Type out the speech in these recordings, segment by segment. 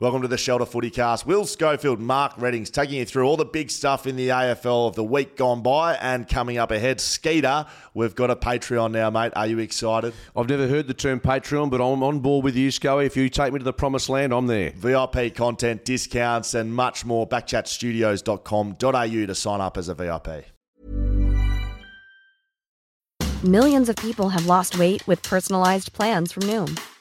Welcome to the Shelter Footy Cast. Will Schofield, Mark Readings taking you through all the big stuff in the AFL of the week gone by and coming up ahead. Skeeter, we've got a Patreon now, mate. Are you excited? I've never heard the term Patreon, but I'm on board with you, Scully. If you take me to the promised land, I'm there. VIP content, discounts, and much more. Backchatstudios.com.au to sign up as a VIP. Millions of people have lost weight with personalized plans from Noom,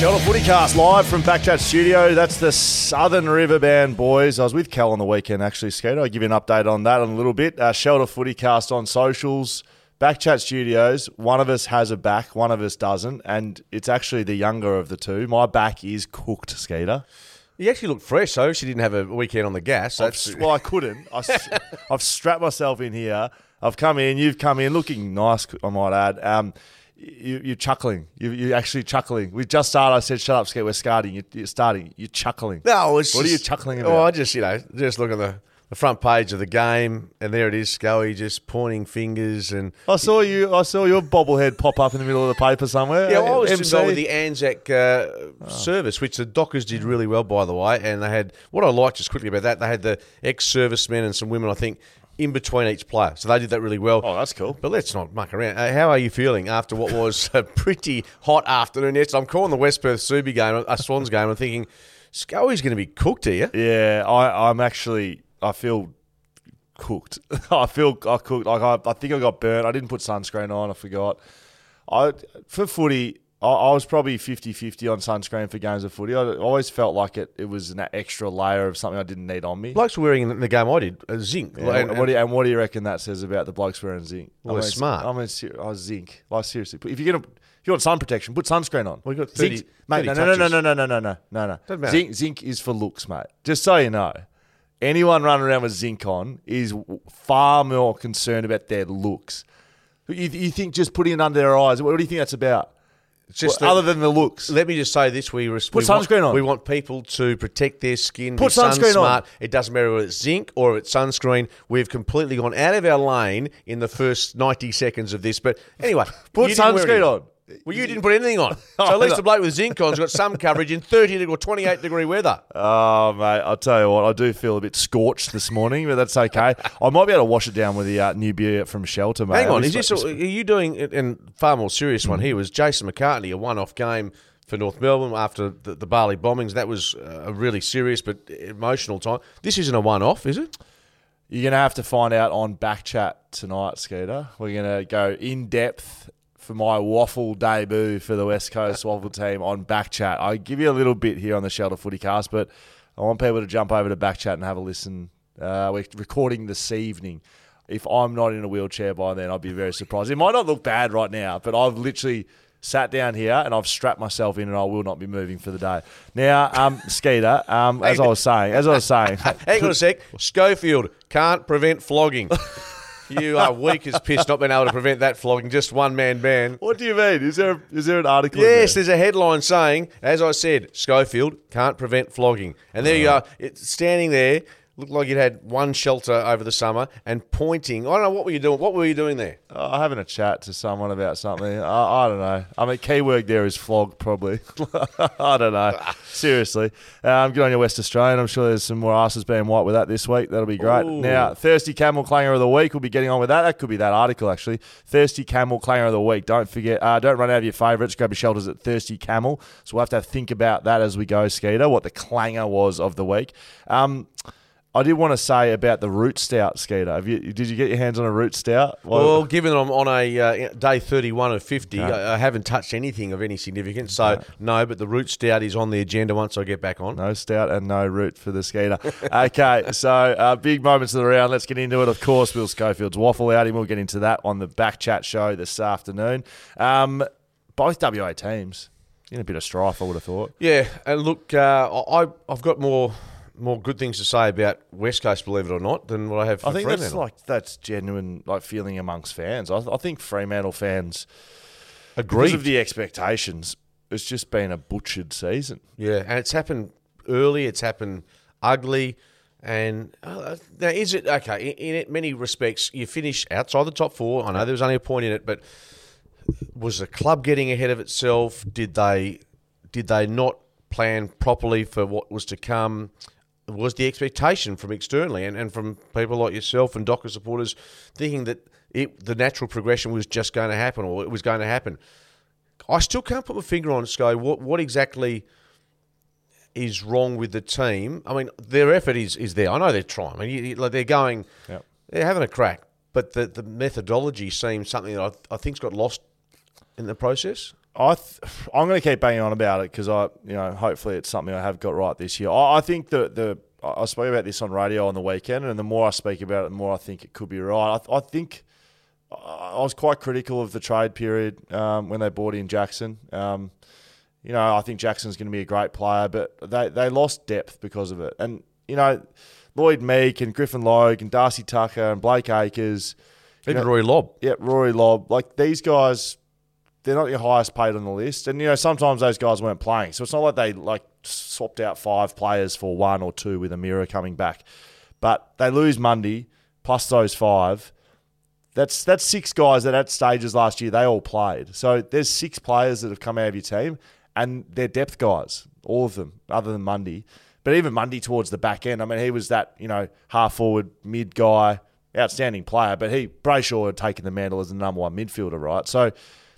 Shelter Footy Cast live from Backchat Studio. That's the Southern River Band boys. I was with Cal on the weekend, actually, Skeeter. I'll give you an update on that in a little bit. Uh, Shelter Footy Cast on socials. Backchat Studios, one of us has a back, one of us doesn't, and it's actually the younger of the two. My back is cooked, Skeeter. You actually look fresh, though. She didn't have a weekend on the gas. That's Well, I couldn't. I, have strapped myself in here. I've come in. You've come in looking nice, I might add. Um, you, you're chuckling. You, you're actually chuckling. We just started. I said, "Shut up, Skate. We're starting. You're, you're starting. You're chuckling." no. It's What are you just- chuckling Oh, about? I just you know just look at the, the front page of the game, and there it is, Scully just pointing fingers and. I saw you. I saw your bobblehead pop up in the middle of the paper somewhere. Yeah, well, I was MC. involved with the Anzac uh, service, which the Dockers did really well, by the way. And they had what I liked just quickly about that. They had the ex-servicemen and some women, I think, in between each player, so they did that really well. Oh, that's cool. But let's not muck around. Uh, how are you feeling after what was a pretty hot afternoon yesterday? I'm calling the West Perth Subi game, a Swans game. I'm thinking, Scully's going to be cooked here. Yeah, I, I'm actually. I feel cooked. I feel I cooked. Like I, I think I got burnt. I didn't put sunscreen on. I forgot. I for footy. I, I was probably 50-50 on sunscreen for games of footy. I always felt like it, it was an extra layer of something I didn't need on me. Blokes were wearing in the game I did a zinc. Yeah, And- and, what do you, and what do you reckon that says about the blokes wearing zinc? Well, I mean, smart. I mean, ser- oh, zinc. Like seriously, if you're gonna if you want sun protection, put sunscreen on. You got 30 zinc, mate. 30 No, no, no, no, no, no, no, no, no, no, no. Doesn't matter. Zinc, zinc is for looks, mate. Just so you know, anyone running around with zinc on is far more concerned about their looks. You, you think just putting it under their eyes? What do you think that's about? It's just Well, that- other than the looks. Let me just say this: we, res- Put we want- sunscreen on. We want people to protect their skin. Put be sun sunscreen on. smart. It doesn't matter whether it's zinc or if it's sunscreen. We've completely gone out of our lane in the first ninety seconds of this. But anyway, Put you didn't wear sunscreen on. Well, you didn't put anything on, so at least the bloke with zinc on's got some coverage in thirty degree or twenty eight degree weather. Oh, mate, I'll tell you what, I do feel a bit scorched this morning, but that's okay. I might be able to wash it down with the uh, new beer from Shelter, mate. Hang on, is this? Are you doing? And far more serious one here was Jason McCartney, a one-off game for North Melbourne after the, the Bali bombings. That was a really serious but emotional time. This isn't a one-off, is it? You're going to have to find out on Backchat tonight, Skeeter. We're going to go in depth for my waffle debut for the West Coast Waffle team on Backchat. I'll give you a little bit here on the Shelter Footy Cast, but I want people to jump over to Backchat and have a listen. Uh, we're recording this evening. If I'm not in a wheelchair by then, I'd be very surprised. It might not look bad right now, but I've literally sat down here and I've strapped myself in and I will not be moving for the day. Now, um, Skeeter, um, as I was saying, as I was saying, Hang on a sec. Schofield can't prevent flogging. you are weak as piss not being able to prevent that flogging. Just one man ban. What do you mean? Is there is there an article? Yes, there? there's a headline saying, as I said, Schofield can't prevent flogging. And there you are, It's standing there, looked like you'd had one shelter over the summer and pointing. I don't know what were you doing. What were you doing there? Uh, having a chat to someone about something. I, I don't know. I mean, keyword there is flog, probably. I don't know. Seriously. Um, good on your West Australian. I'm sure there's some more asses being white with that this week. That'll be great. Ooh. Now, Thirsty Camel Clanger of the Week. We'll be getting on with that. That could be that article, actually. Thirsty Camel Clanger of the Week. Don't forget, uh, don't run out of your favourites. Grab your shelters at Thirsty Camel. So we'll have to think about that as we go, Skeeter, what the clanger was of the week. Um, I did want to say about the root stout, Skeeter. Have you, did you get your hands on a root stout? Well, given I'm on a uh, day 31 of 50, Okay. I, I haven't touched anything of any significance. So, no, but the root stout is on the agenda once I get back on. No stout and no root for the Skeeter. okay, so uh, big moments of the round. Let's get into it. Of course, Will Schofield's waffle outing. We'll get into that on the back chat show this afternoon. Um, both WA teams in a bit of strife. I would have thought. Yeah, and look, uh, I I've got more more good things to say about West Coast, believe it or not, than what I have. For Fremantle. I think that's like that's genuine like feeling amongst fans. I, I think Fremantle fans, agree because of the expectations, it's just been a butchered season. Yeah, and it's happened early. It's happened ugly. And uh, now, is it okay? In, in it, many respects, you finish outside the top four. I know there was only a point in it, but was the club getting ahead of itself? Did they did they not plan properly for what was to come? Was the expectation from externally and, and from people like yourself and Docker supporters thinking that it, the natural progression was just going to happen or it was going to happen? I still can't put my finger on Sky. What what exactly is wrong with the team? I mean, their effort is is there. I know they're trying. I mean, you, you- like they're going, Yep. they're having a crack, but the the methodology seems something that I, I think's got lost in the process. I th- I'm going to keep banging on about it because I, you know, hopefully it's something I have got right this year. I, I think that the I spoke about this on radio on the weekend, and the more I speak about it, the more I think it could be right. I, th- I think I was quite critical of the trade period um, when they bought in Jackson. Um, you know, I think Jackson's going to be a great player, but they, they lost depth because of it. And you know, Lloyd Meek and Griffin Logue and Darcy Tucker and Blake Acres, you Even know- Roy Lobb. yeah, Rory Lobb. Like these guys, they're not your highest paid on the list, and you know sometimes those guys weren't playing, so it's not like they like swapped out five players for one or two with a mirror coming back. But they lose Mundy plus those five. That's that's six guys that at stages last year they all played. So there's six players that have come out of your team, and they're depth guys, all of them, other than Mundy. But even Mundy towards the back end, I mean, he was that you know half forward mid guy, outstanding player. But he Brayshaw had taken the mantle as the number one midfielder, right? So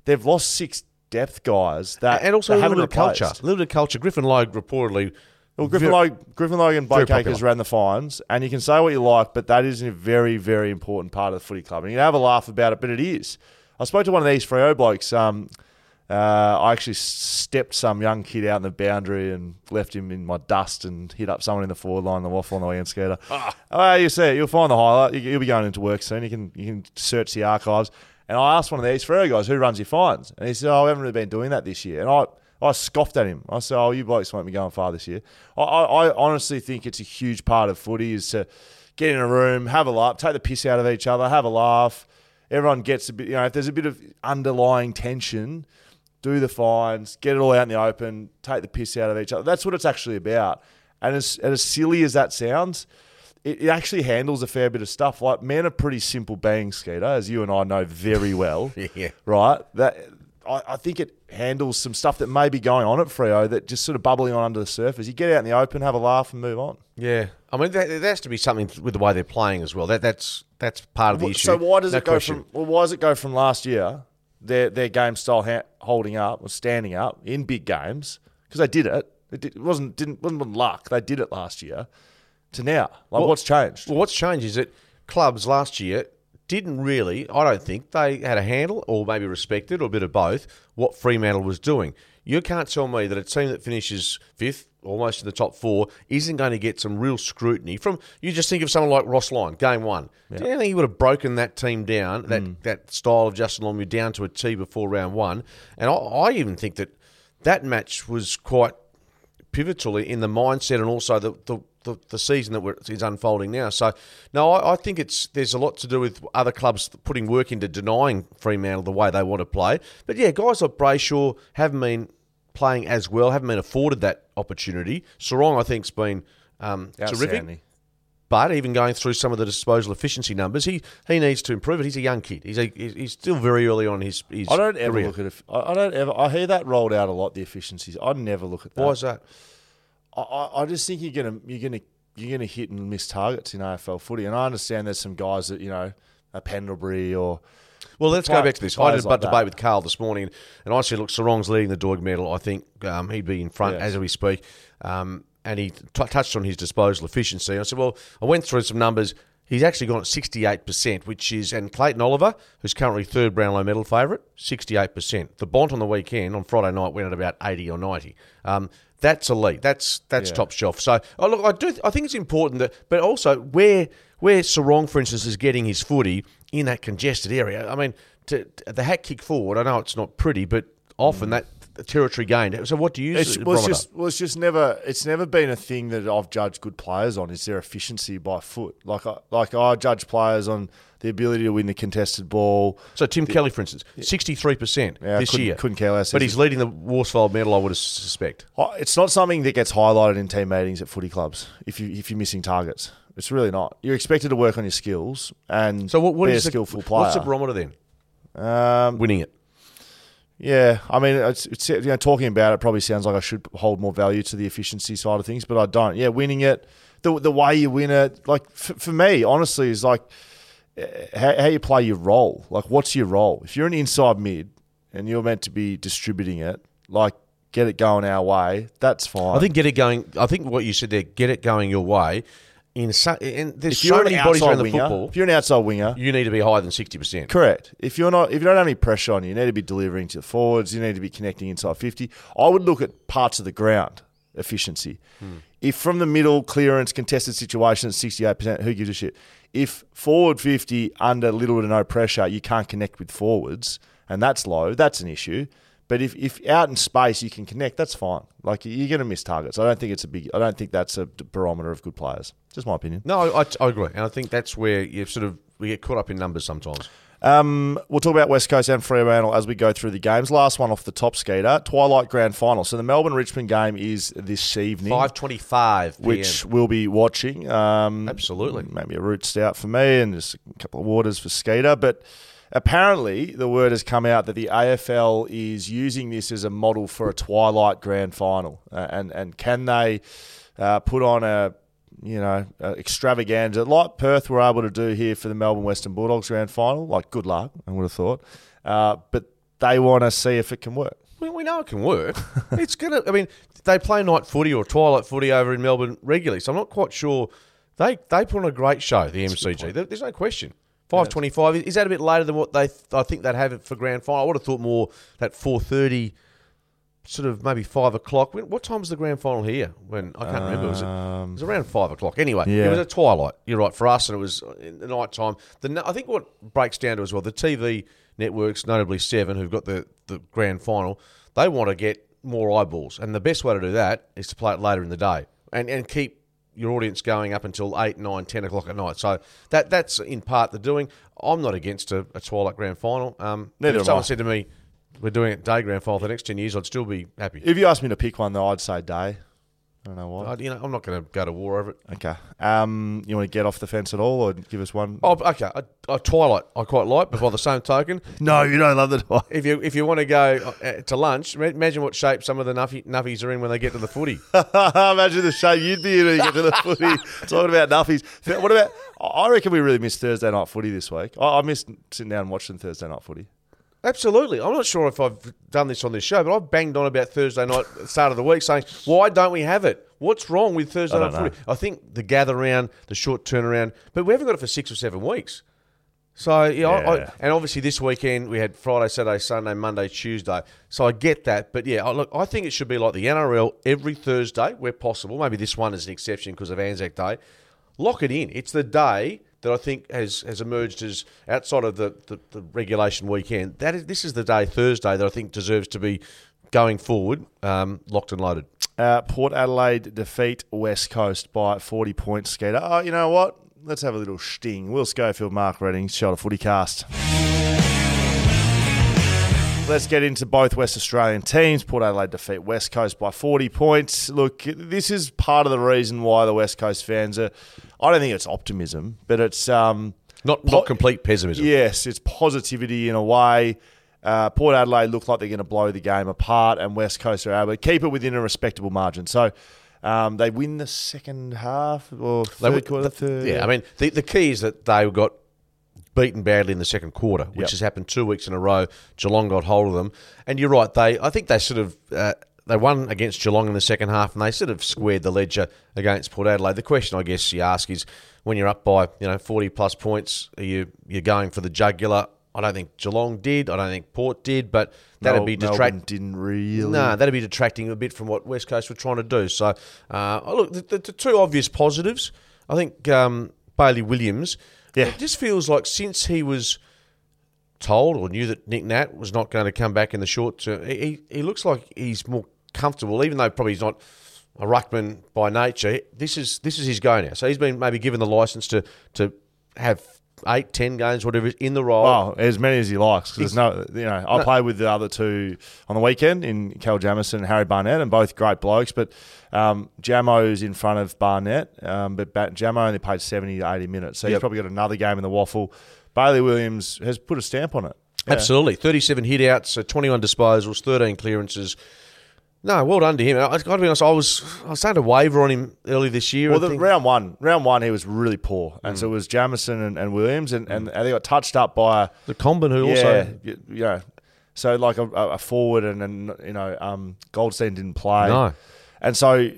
they've lost six depth guys that and also a little bit of culture. A little bit of culture. Griffin Logue reportedly. Well, Griffin, Very- Logue, Griffin Logue and Blake Acres ran the fines, and you can say what you like, but that is a very, very important part of the footy club. And you can have a laugh about it, but it is. I spoke to one of these Freo blokes. Um, uh, I actually stepped some young kid out in the boundary and left him in my dust and hit up someone in the forward line, the waffle on the weekend Skeeter. Oh, you see it. You'll find the highlight. You- You'll be going into work soon. You can you can search the archives. And I asked one of these Freo guys who runs your fines, and he said, "Oh, we haven't really been doing that this year." And I I scoffed at him. I said, "Oh, you blokes won't be going far this year." I, I, I honestly think it's a huge part of footy is to get in a room, have a laugh, take the piss out of each other, have a laugh. Everyone gets a bit. You know, if there's a bit of underlying tension, do the fines, get it all out in the open, take the piss out of each other. That's what it's actually about. And as, and as silly as that sounds, it, it actually handles a fair bit of stuff. Like men are pretty simple beings, Skeeter, as you and I know very well. Yeah. Right? That I, I think it handles some stuff that may be going on at Freo that just sort of bubbling on under the surface. You get out in the open, have a laugh, and move on. Yeah, I mean that, there has to be something with the way they're playing as well. That that's that's part of the Well, issue. So why does No it go question. from? Well, why does it go from last year? Their their game style ha- holding up or standing up in big games because they did it. It, did, it wasn't didn't wasn't luck. They did it last year. To now, like Well- what's changed? Well, what's changed is that clubs last year didn't really, I don't think, they had a handle or maybe respected or a bit of both what Fremantle was doing. You can't tell me that a team that finishes fifth, almost in the top four, isn't going to get some real scrutiny from. You just think of someone like Ross Lyon, game one. Do you think he would have broken that team down, that, hmm. that style of Justin Longmuir down to a T before round one? And I, I even think that that match was quite pivotal in the mindset and also the the, the, the season that we're, is unfolding now. So, no, I, I think it's there's a lot to do with other clubs putting work into denying Fremantle the way they want to play. But yeah, guys like Brayshaw haven't been playing as well, haven't been afforded that opportunity. Serong, I think, has been um, terrific. But even going through some of the disposal efficiency numbers, he, he needs to improve it. He's a young kid. He's a, he's still very early on his, his I don't ever career. look at. I I don't ever. I hear that rolled out a lot. The efficiencies. I never look at that. Why is that? I, I just think you're gonna you're gonna you're gonna hit and miss targets in AFL footy, and I understand there's some guys that you know, a Pendlebury or Well, let's go back to this. I did a like debate that. with Carl this morning, and I said, look, Serong's leading the Doig medal. I think um, he'd be in front Yes. as we speak. Um, and he t- touched on his disposal efficiency. I said, well, I went through some numbers. He's actually gone at 68%, which is, and Clayton Oliver, who's currently third Brownlow medal favourite, 68%. The Bont on the weekend, on Friday night, went at about 80 or 90. Um, that's elite. That's that's Yeah. top shelf. So, oh, look, I do. I think it's important that, but also where where Serong, for instance, is getting his footy in that congested area. I mean, to, to- the hat kick forward. I know it's not pretty, but often and that territory gained. So what do you? It's, well, it's just well, it's just never it's never been a thing that I've judged good players on. Is their efficiency by foot? Like I like I judge players on the ability to win the contested ball. So Tim Kelly, for instance, sixty-three percent this couldn't- year. couldn't care less. But he's leading the Worsfold medal, I would suspect. Oh, It's not something that gets highlighted in team meetings at footy clubs. If you if you're missing targets, it's really not. You're expected to work on your skills and So what, what be is a the, player. What's the barometer then? um, Winning it. Yeah, I mean, it's, it's you know talking about it probably sounds like I should hold more value to the efficiency side of things, but I don't. Yeah, winning it, the the way you win it, like for me, honestly, is like how, how you play your role. Like, what's your role? If you're an inside mid and you're meant to be distributing it, like get it going our way, that's fine. I think get it going. I think what you said there, get it going your way. In so, and there's if so you're an many bodies outside around the winger, football, if you're an outside winger, you need to be higher than sixty percent. Correct. If you're not, if you don't have any pressure on you, you need to be delivering to the forwards. You need to be connecting inside fifty. I would look at parts of the ground efficiency. Hmm. If from the middle clearance contested situation at sixty eight percent, who gives a shit? If forward fifty under little to no pressure, you can't connect with forwards, and that's low. That's an issue. But if, if out in space you can connect, that's fine. Like you're going to miss targets. I don't think it's a big. I don't think that's a barometer of good players. Just my opinion. No, I, I agree, and I think that's where you sort of we get caught up in numbers sometimes. Um, we'll talk about West Coast and Fremantle as we go through the games. Last one off the top Skeeter, Twilight Grand Final. So the Melbourne Richmond game is this evening, Five twenty-five, which we'll be watching. Um, Absolutely. maybe a root stout for me and just a couple of waters for Skeeter. But apparently, the word has come out that the AFL is using this as a model for a Twilight Grand Final, uh, and and can they uh, put on a you know uh, extravaganza like Perth were able to do here for the Melbourne Western Bulldogs Grand Final? Like, good luck, I would have thought, uh, but they want to see if it can work. We, we know it can work. it's gonna. I mean, they play night footy or twilight footy over in Melbourne regularly, so I'm not quite sure. They they put on a great show, the MCG. There- There's no question. Five twenty-five is that a bit later than what they? I think they'd have it for grand final. I would have thought more that four thirty, sort of maybe five o'clock. What time was the grand final here? When I can't remember. Was it, it was around five o'clock. Anyway, Yeah. it was at twilight. You're right for us, and it was in the night time. The I think what breaks down to as well the TV networks, notably Seven, who've got the the grand final. They want to get more eyeballs, and the best way to do that is to play it later in the day and and keep your audience going up until 8, 9, 10 o'clock at night. So that that's in part the doing. I'm not against a, a Twilight Grand Final. Um, Neither someone I. said to me, we're doing it day Grand Final for the next 10 years, I'd still be happy. If you asked me to pick one, though, I'd say day. I don't know why. I, you know, I'm not going to go to war over it. Okay. Um, you want to get off the fence at all, or give us one? Oh, okay. A, a Twilight I quite like, but by the same token, no, you don't love the Twilight. if you if you want to go uh, to lunch, imagine what shape some of the nuffy, nuffies are in when they get to the footy. Imagine the shape you'd be in when you get to the footy. Talking about nuffies. What about? I reckon we really missed Thursday night footy this week. I, I missed sitting down and watching Thursday night footy. Absolutely. I'm not sure if I've done this on this show, but I've banged on about Thursday night the start of the week saying, why don't we have it? What's wrong with Thursday I night? I think the gather round, the short turnaround, but we haven't got it for six or seven weeks. So, yeah, I, and obviously this weekend we had Friday, Saturday, Sunday, Monday, Tuesday. So I get that. But yeah, I, look, I think it should be like the NRL every Thursday where possible. Maybe this one is an exception because of Anzac Day. Lock it in. It's the day that I think has, has emerged as outside of the, the, the regulation weekend. That is, this is the day, Thursday, that I think deserves to be going forward, um, locked and loaded. Uh, Port Adelaide defeat West Coast by 40 points, Skeeter. Oh, you know what? Let's have a little sting. Will Schofield, Mark Redding, Shelter Footy Cast. Let's get into both West Australian teams. Port Adelaide defeat West Coast by 40 points. Look, this is part of the reason why the West Coast fans are. I don't think it's optimism, but it's. Um, Not, not complete pessimism. Yes, it's positivity in a way. Uh, Port Adelaide look like they're going to blow the game apart, and West Coast are able to keep it within a respectable margin. So um, they win the second half or They third would- quarter, third. Yeah, I mean, the, the key is that they got beaten badly in the second quarter, which Yep. has happened two weeks in a row. Geelong got hold of them, and you're right. They, I think they sort of uh, they won against Geelong in the second half, and they sort of squared the ledger against Port Adelaide. The question, I guess, you ask is when you're up by you know 40 plus points, are you you're going for the jugular? I don't think Geelong did. I don't think Port did, but that'd Mel- be detracting. Didn't really. No, that'd be detracting a bit from what West Coast were trying to do. So, uh, look, the, the, the two obvious positives. I think um, Bailey Williams. Yeah. It just feels like since he was told or knew that Nick Nat was not going to come back in the short term. He, he, looks like he's more comfortable, even though probably he's not a ruckman by nature. This is this is his go now. So he's been maybe given the license to to have eight, ten games, whatever, in the role. Well, as many as he likes. 'cause there's no, you know, I played with the other two on the weekend in Cal Jamieson and Harry Barnett, and both great blokes. But um, Jamo's in front of Barnett, um, but Ba- Jamo only played 70 to 80 minutes. So he's probably got another game in the waffle. Bailey Williams has put a stamp on it. Yeah. Absolutely. 37 hit outs, uh, 21 disposals, 13 clearances. No, well done to him. I, I got to be honest, I was I was starting to waver on him early this year. Well, the round one, round one, he was really poor, and so it was Jamieson and, and Williams, and, and they got touched up by the Comben who yeah, also y- you know, so like a, a forward and and you know, um, Goldstein didn't play, No. and so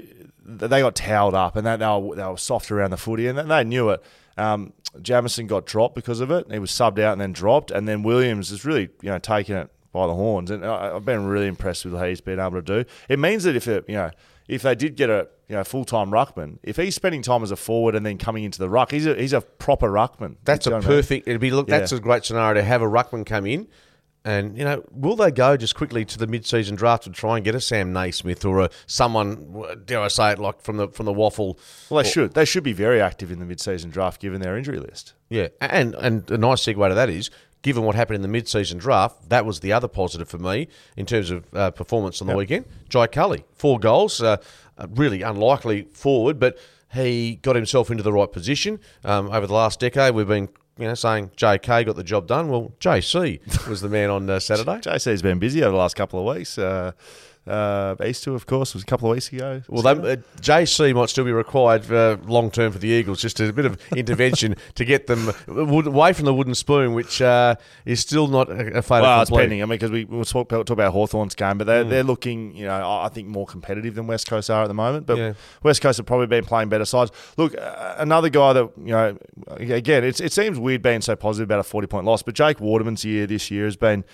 they got towed up, and they, they were they were soft around the footy, and they knew it. Um, Jamieson got dropped because of it. He was subbed out and then dropped, and then Williams is really you know taking it by the horns, and I, I've been really impressed with what he's been able to do. It means that if it, you know if they did get a you know full time ruckman, if he's spending time as a forward and then coming into the ruck, he's a he's a proper ruckman. That's a perfect. It'd be look. That's Yeah. a great scenario to have a ruckman come in, and you know, will they go just quickly to the mid-season draft and try and get a Sam Naismith or a someone? Dare I say it, like from the from the waffle? Well, they should. They should be very active in the mid-season draft, given their injury list. Yeah, and and a nice segue to that is. Given what happened in the mid-season draft, that was the other positive for me in terms of uh, performance on the weekend. Jai Culley, four goals, uh, really unlikely forward, but he got himself into the right position. Um, over the last decade, we've been you know saying JK got the job done. Well, JC was the man on uh, Saturday. JC's been busy over the last couple of weeks. Uh, uh, Easter, of course, was a couple of weeks ago. Well, they, uh, JC might still be required uh, long term for the Eagles. Just a bit of intervention to get them away from the wooden spoon, which uh, is still not a, a fait well, it's accompli. pending. I mean, because we we'll talk, talk about Hawthorn's game, but they're, they're looking, you know, I I think more competitive than West Coast are at the moment. But Yeah. West Coast have probably been playing better sides. Look, uh, another guy that, you know, again, it's, it seems weird being so positive about a 40 point loss, but Jake Waterman's year this year has been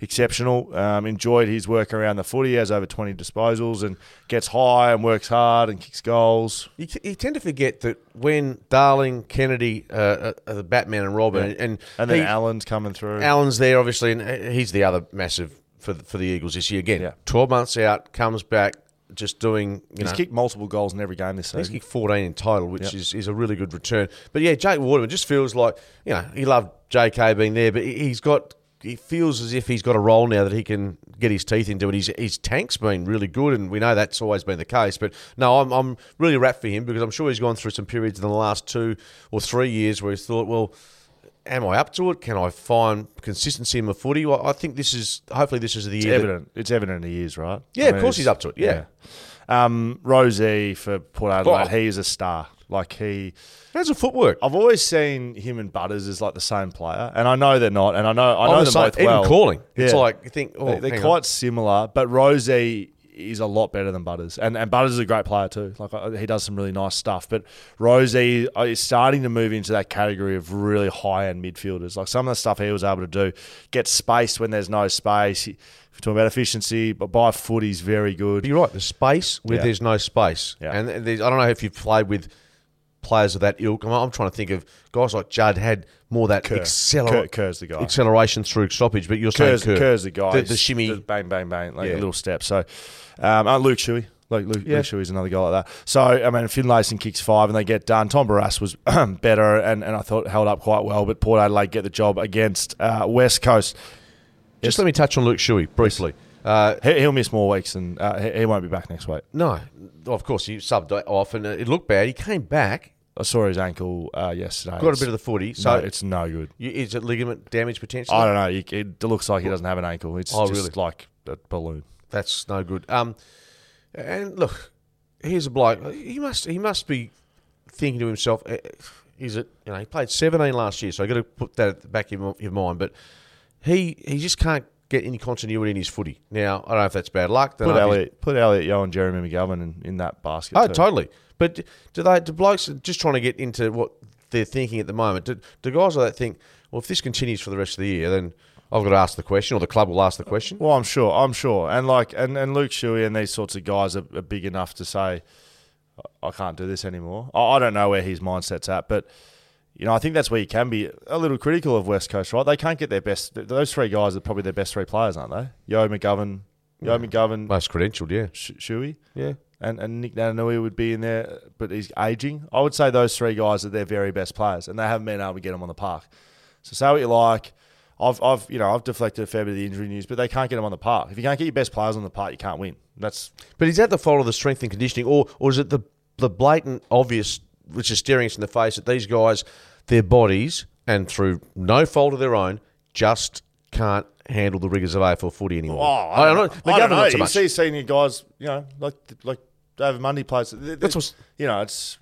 exceptional. Um, enjoyed his work around the footy. He has over 20 disposals and gets high and works hard and kicks goals. You, you tend to forget that when Darling, Kennedy, uh, are the Batman and Robin, and And then he- Allen's coming through. Allen's there, obviously, and uh, he's the other massive for the, for the Eagles this year. Again, Yeah. twelve months out, comes back, just doing you He's know. kicked multiple goals in every game this season. He's kicked 14 in total, which Yep. is, is a really good return. But yeah, Jake Waterman just feels like, you know, he loved JK being there, but he's got, he feels as if he's got a role now that he can get his teeth into it. His, his tank's been really good, and we know that's always been the case. But no, I'm, I'm really wrapped for him because I'm sure he's gone through some periods in the last two or three years where he's thought, well, am I up to it? Can I find consistency in my footy? Well, I think this is, hopefully, this is the It's year. that- evident. It's evident he is, right? Yeah, I of course he's up to it, yeah. Um, Rozee for Port Adelaide, Oh. he is a star. Like he, How's a footwork? I've always seen him and Butters as like the same player, and I know they're not, and I know I I'm know the them same. both Even well. calling. It's like, you think, oh, They- they're quite on. similar, but Rozee is a lot better than Butters, and and Butters is a great player too. Like uh, he does some really nice stuff, but Rozee is starting to move into that category of really high end midfielders. Like some of the stuff he was able to do, get space when there's no space. He, if you're talking about efficiency, but by foot he's very good. You're right. The space where Yeah. there's no space, Yeah. and I don't know if you've played with players of that ilk. I'm, I'm trying to think of guys like Judd had more that Kerr. acceler- Kerr- Kerr's the guy. acceleration through stoppage. But you're Kerr's, saying Kerr. Kerr's the guy. the, the shimmy. Just bang, bang, bang, like Yeah. a little step. So, um, uh, Luke Shuey. Like Luke, Yeah. Luke Shuey's another guy like that. So, I mean, Finlayson kicks five and they get done. Tom Barrass was better and, and I thought held up quite well, but Port Adelaide get the job against uh, West Coast. Just let me touch on Luke Shuey briefly. Uh, He, he'll miss more weeks and uh, he, he won't be back next week. no, of course he subbed off, and it looked bad. He came back, I saw his ankle uh, yesterday. got a bit of the footy. so So it's no good. you- is it ligament damage potentially? I don't know. You- It looks like he doesn't have an ankle. It's Oh, just really? like a balloon. That's no good. Um, and look, here's a bloke. He must he must be thinking to himself, eh, is it? You know, he played 17 last year, so I got to put that back of your- your mind. But he he just can't get any continuity in his footy. Now I don't know if that's bad luck. Put know if he's- Elliot, put Elliot Yeo and Jeremy McGovern in, in that basket. Oh, too. totally. But do they? Do blokes just trying to get into what they're thinking at the moment? Do, do guys like that think? Well, if this continues for the rest of the year, then I've got to ask the question, or the club will ask the question. Well, I'm sure. I'm sure. And like, and, and Luke Shuey and these sorts of guys are, are big enough to say, I can't do this anymore. I, I don't know where his mindset's at, but you know, I think that's where you can be a little critical of West Coast, right? They can't get their best. Those three guys are probably their best three players, aren't they? Yeo McGovern, Yeo McGovern, Most credentialed, yeah. Sh- Shuey, Yeah. and, and Nick Naitanui would be in there, but he's aging. I would say those three guys are their very best players, and they haven't been able to get them on the park. So say what you like. I've, I've, you know, I've deflected a fair bit of the injury news, but they can't get them on the park. If you can't get your best players on the park, you can't win. That's But is that the fault of the strength and conditioning, or or is it the the blatant obvious, which is staring us in the face that these guys, their bodies, and through no fault of their own, just can't handle the rigors of AFL footy anymore? Oh, I don't, know. I don't know. You much. see senior guys, you know, like like David Mundy plays. That's what's- you know, it's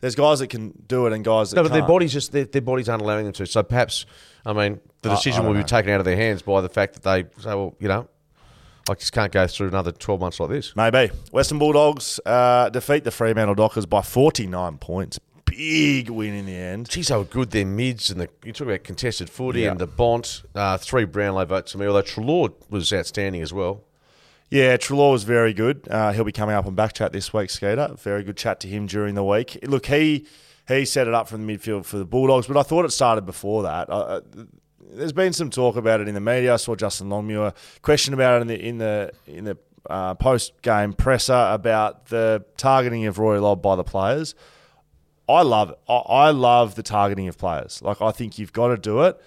there's guys that can do it and guys that No, but their can't. bodies just their, their bodies aren't allowing them to. So perhaps, I mean, the decision will be taken out of their hands by the fact that they say, well, you know, I just can't go through another twelve months like this. Maybe Western Bulldogs uh, defeat the Fremantle Dockers by 49 points. Big win in the end. Geez, were good. Their mids and the you talk about contested footy Yeah. and the Bont, uh, three Brownlow votes to me. Although Treloar was outstanding as well. Yeah, Treloar was very good. Uh, he'll be coming up on back chat this week, Skeeter. Very good chat to him during the week. Look, he he set it up from the midfield for the Bulldogs, but I thought it started before that. Uh, there's been some talk about it in the media. I saw Justin Longmuir question about it in the in the in the uh, post game presser about the targeting of Rory Lobb by the players. I love it. I, love the targeting of players. Like I think you've got to do it.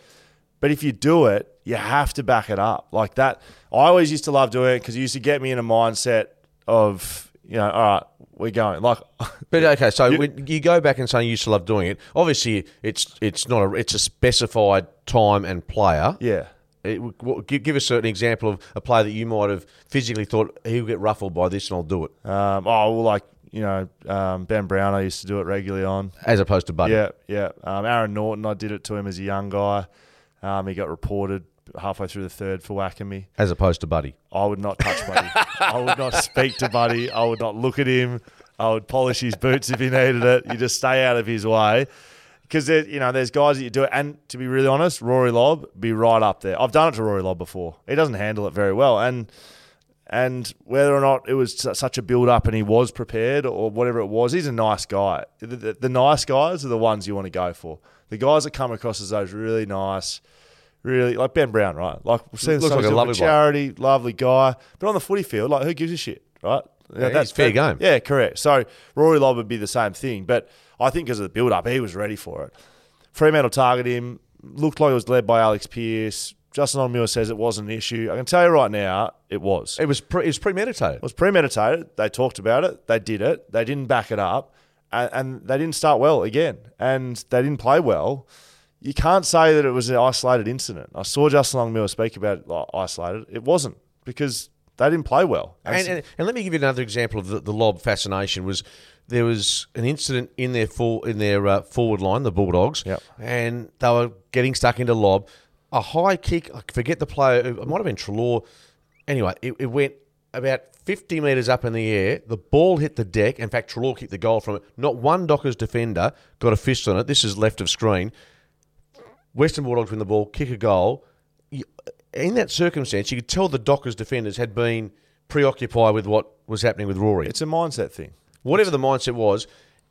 But if you do it, you have to back it up. Like that, I always used to love doing it because it used to get me in a mindset of, you know, all right, we're going. Like, But okay, so You- when you go back and say you used to love doing it. Obviously, it's it's not a it's a specified time and player. yeah. It, give, give us an example of a player that you might have physically thought he'll get ruffled by this and I'll do it, Um, oh, well, like, you know, um, Ben Brown, I used to do it regularly on. as opposed to Buddy. Yeah, yeah. Um, Aaron Naughton, I did it to him as a young guy. Um, he got reported halfway through the third for whacking me. As opposed to Buddy. I would not touch Buddy. I would not speak to Buddy. I would not look at him. I would polish his boots if he needed it. You just stay out of his way. Because you know, there's guys that you do it, and to be really honest, Rory Lobb be right up there. I've done it to Rory Lobb before. He doesn't handle it very well, and and whether or not it was such a build up and he was prepared or whatever it was, he's a nice guy. The, the, the nice guys are the ones you want to go for. The guys that come across as those really nice, really like Ben Brown, right? Like we've seen Looks like a lovely bloke. charity, lovely guy, but on the footy field, like who gives a shit, right? Yeah, he's fair game. Yeah, correct. So Rory Lobb would be the same thing, but I think because of the build up, he was ready for it. Fremantle targeted him. Looked like it was led by Alex Pearce. Justin Longmuir says it wasn't an issue. I can tell you right now, it was. It was pre, it was premeditated. It was premeditated. They talked about it. They did it. They didn't back it up, and, and they didn't start well again, and they didn't play well. You can't say that it was an isolated incident. I saw Justin Longmuir speak about it like, isolated. It wasn't because they didn't play well. And, and, and let me give you another example of the, the Lobb fascination. Was there was an incident in their full in their uh, forward line, the Bulldogs, Yep. and they were getting stuck into lob. A high kick, I forget the player. It might have been Treloar. Anyway, it, it went about fifty metres up in the air. The ball hit the deck. In fact, Treloar kicked the goal from it. Not one Dockers defender got a fist on it. This is left of screen. Western Bulldogs win the ball, kick a goal. In that circumstance, you could tell the Dockers defenders had been preoccupied with what was happening with Rory. it's a mindset thing. Whatever the mindset was,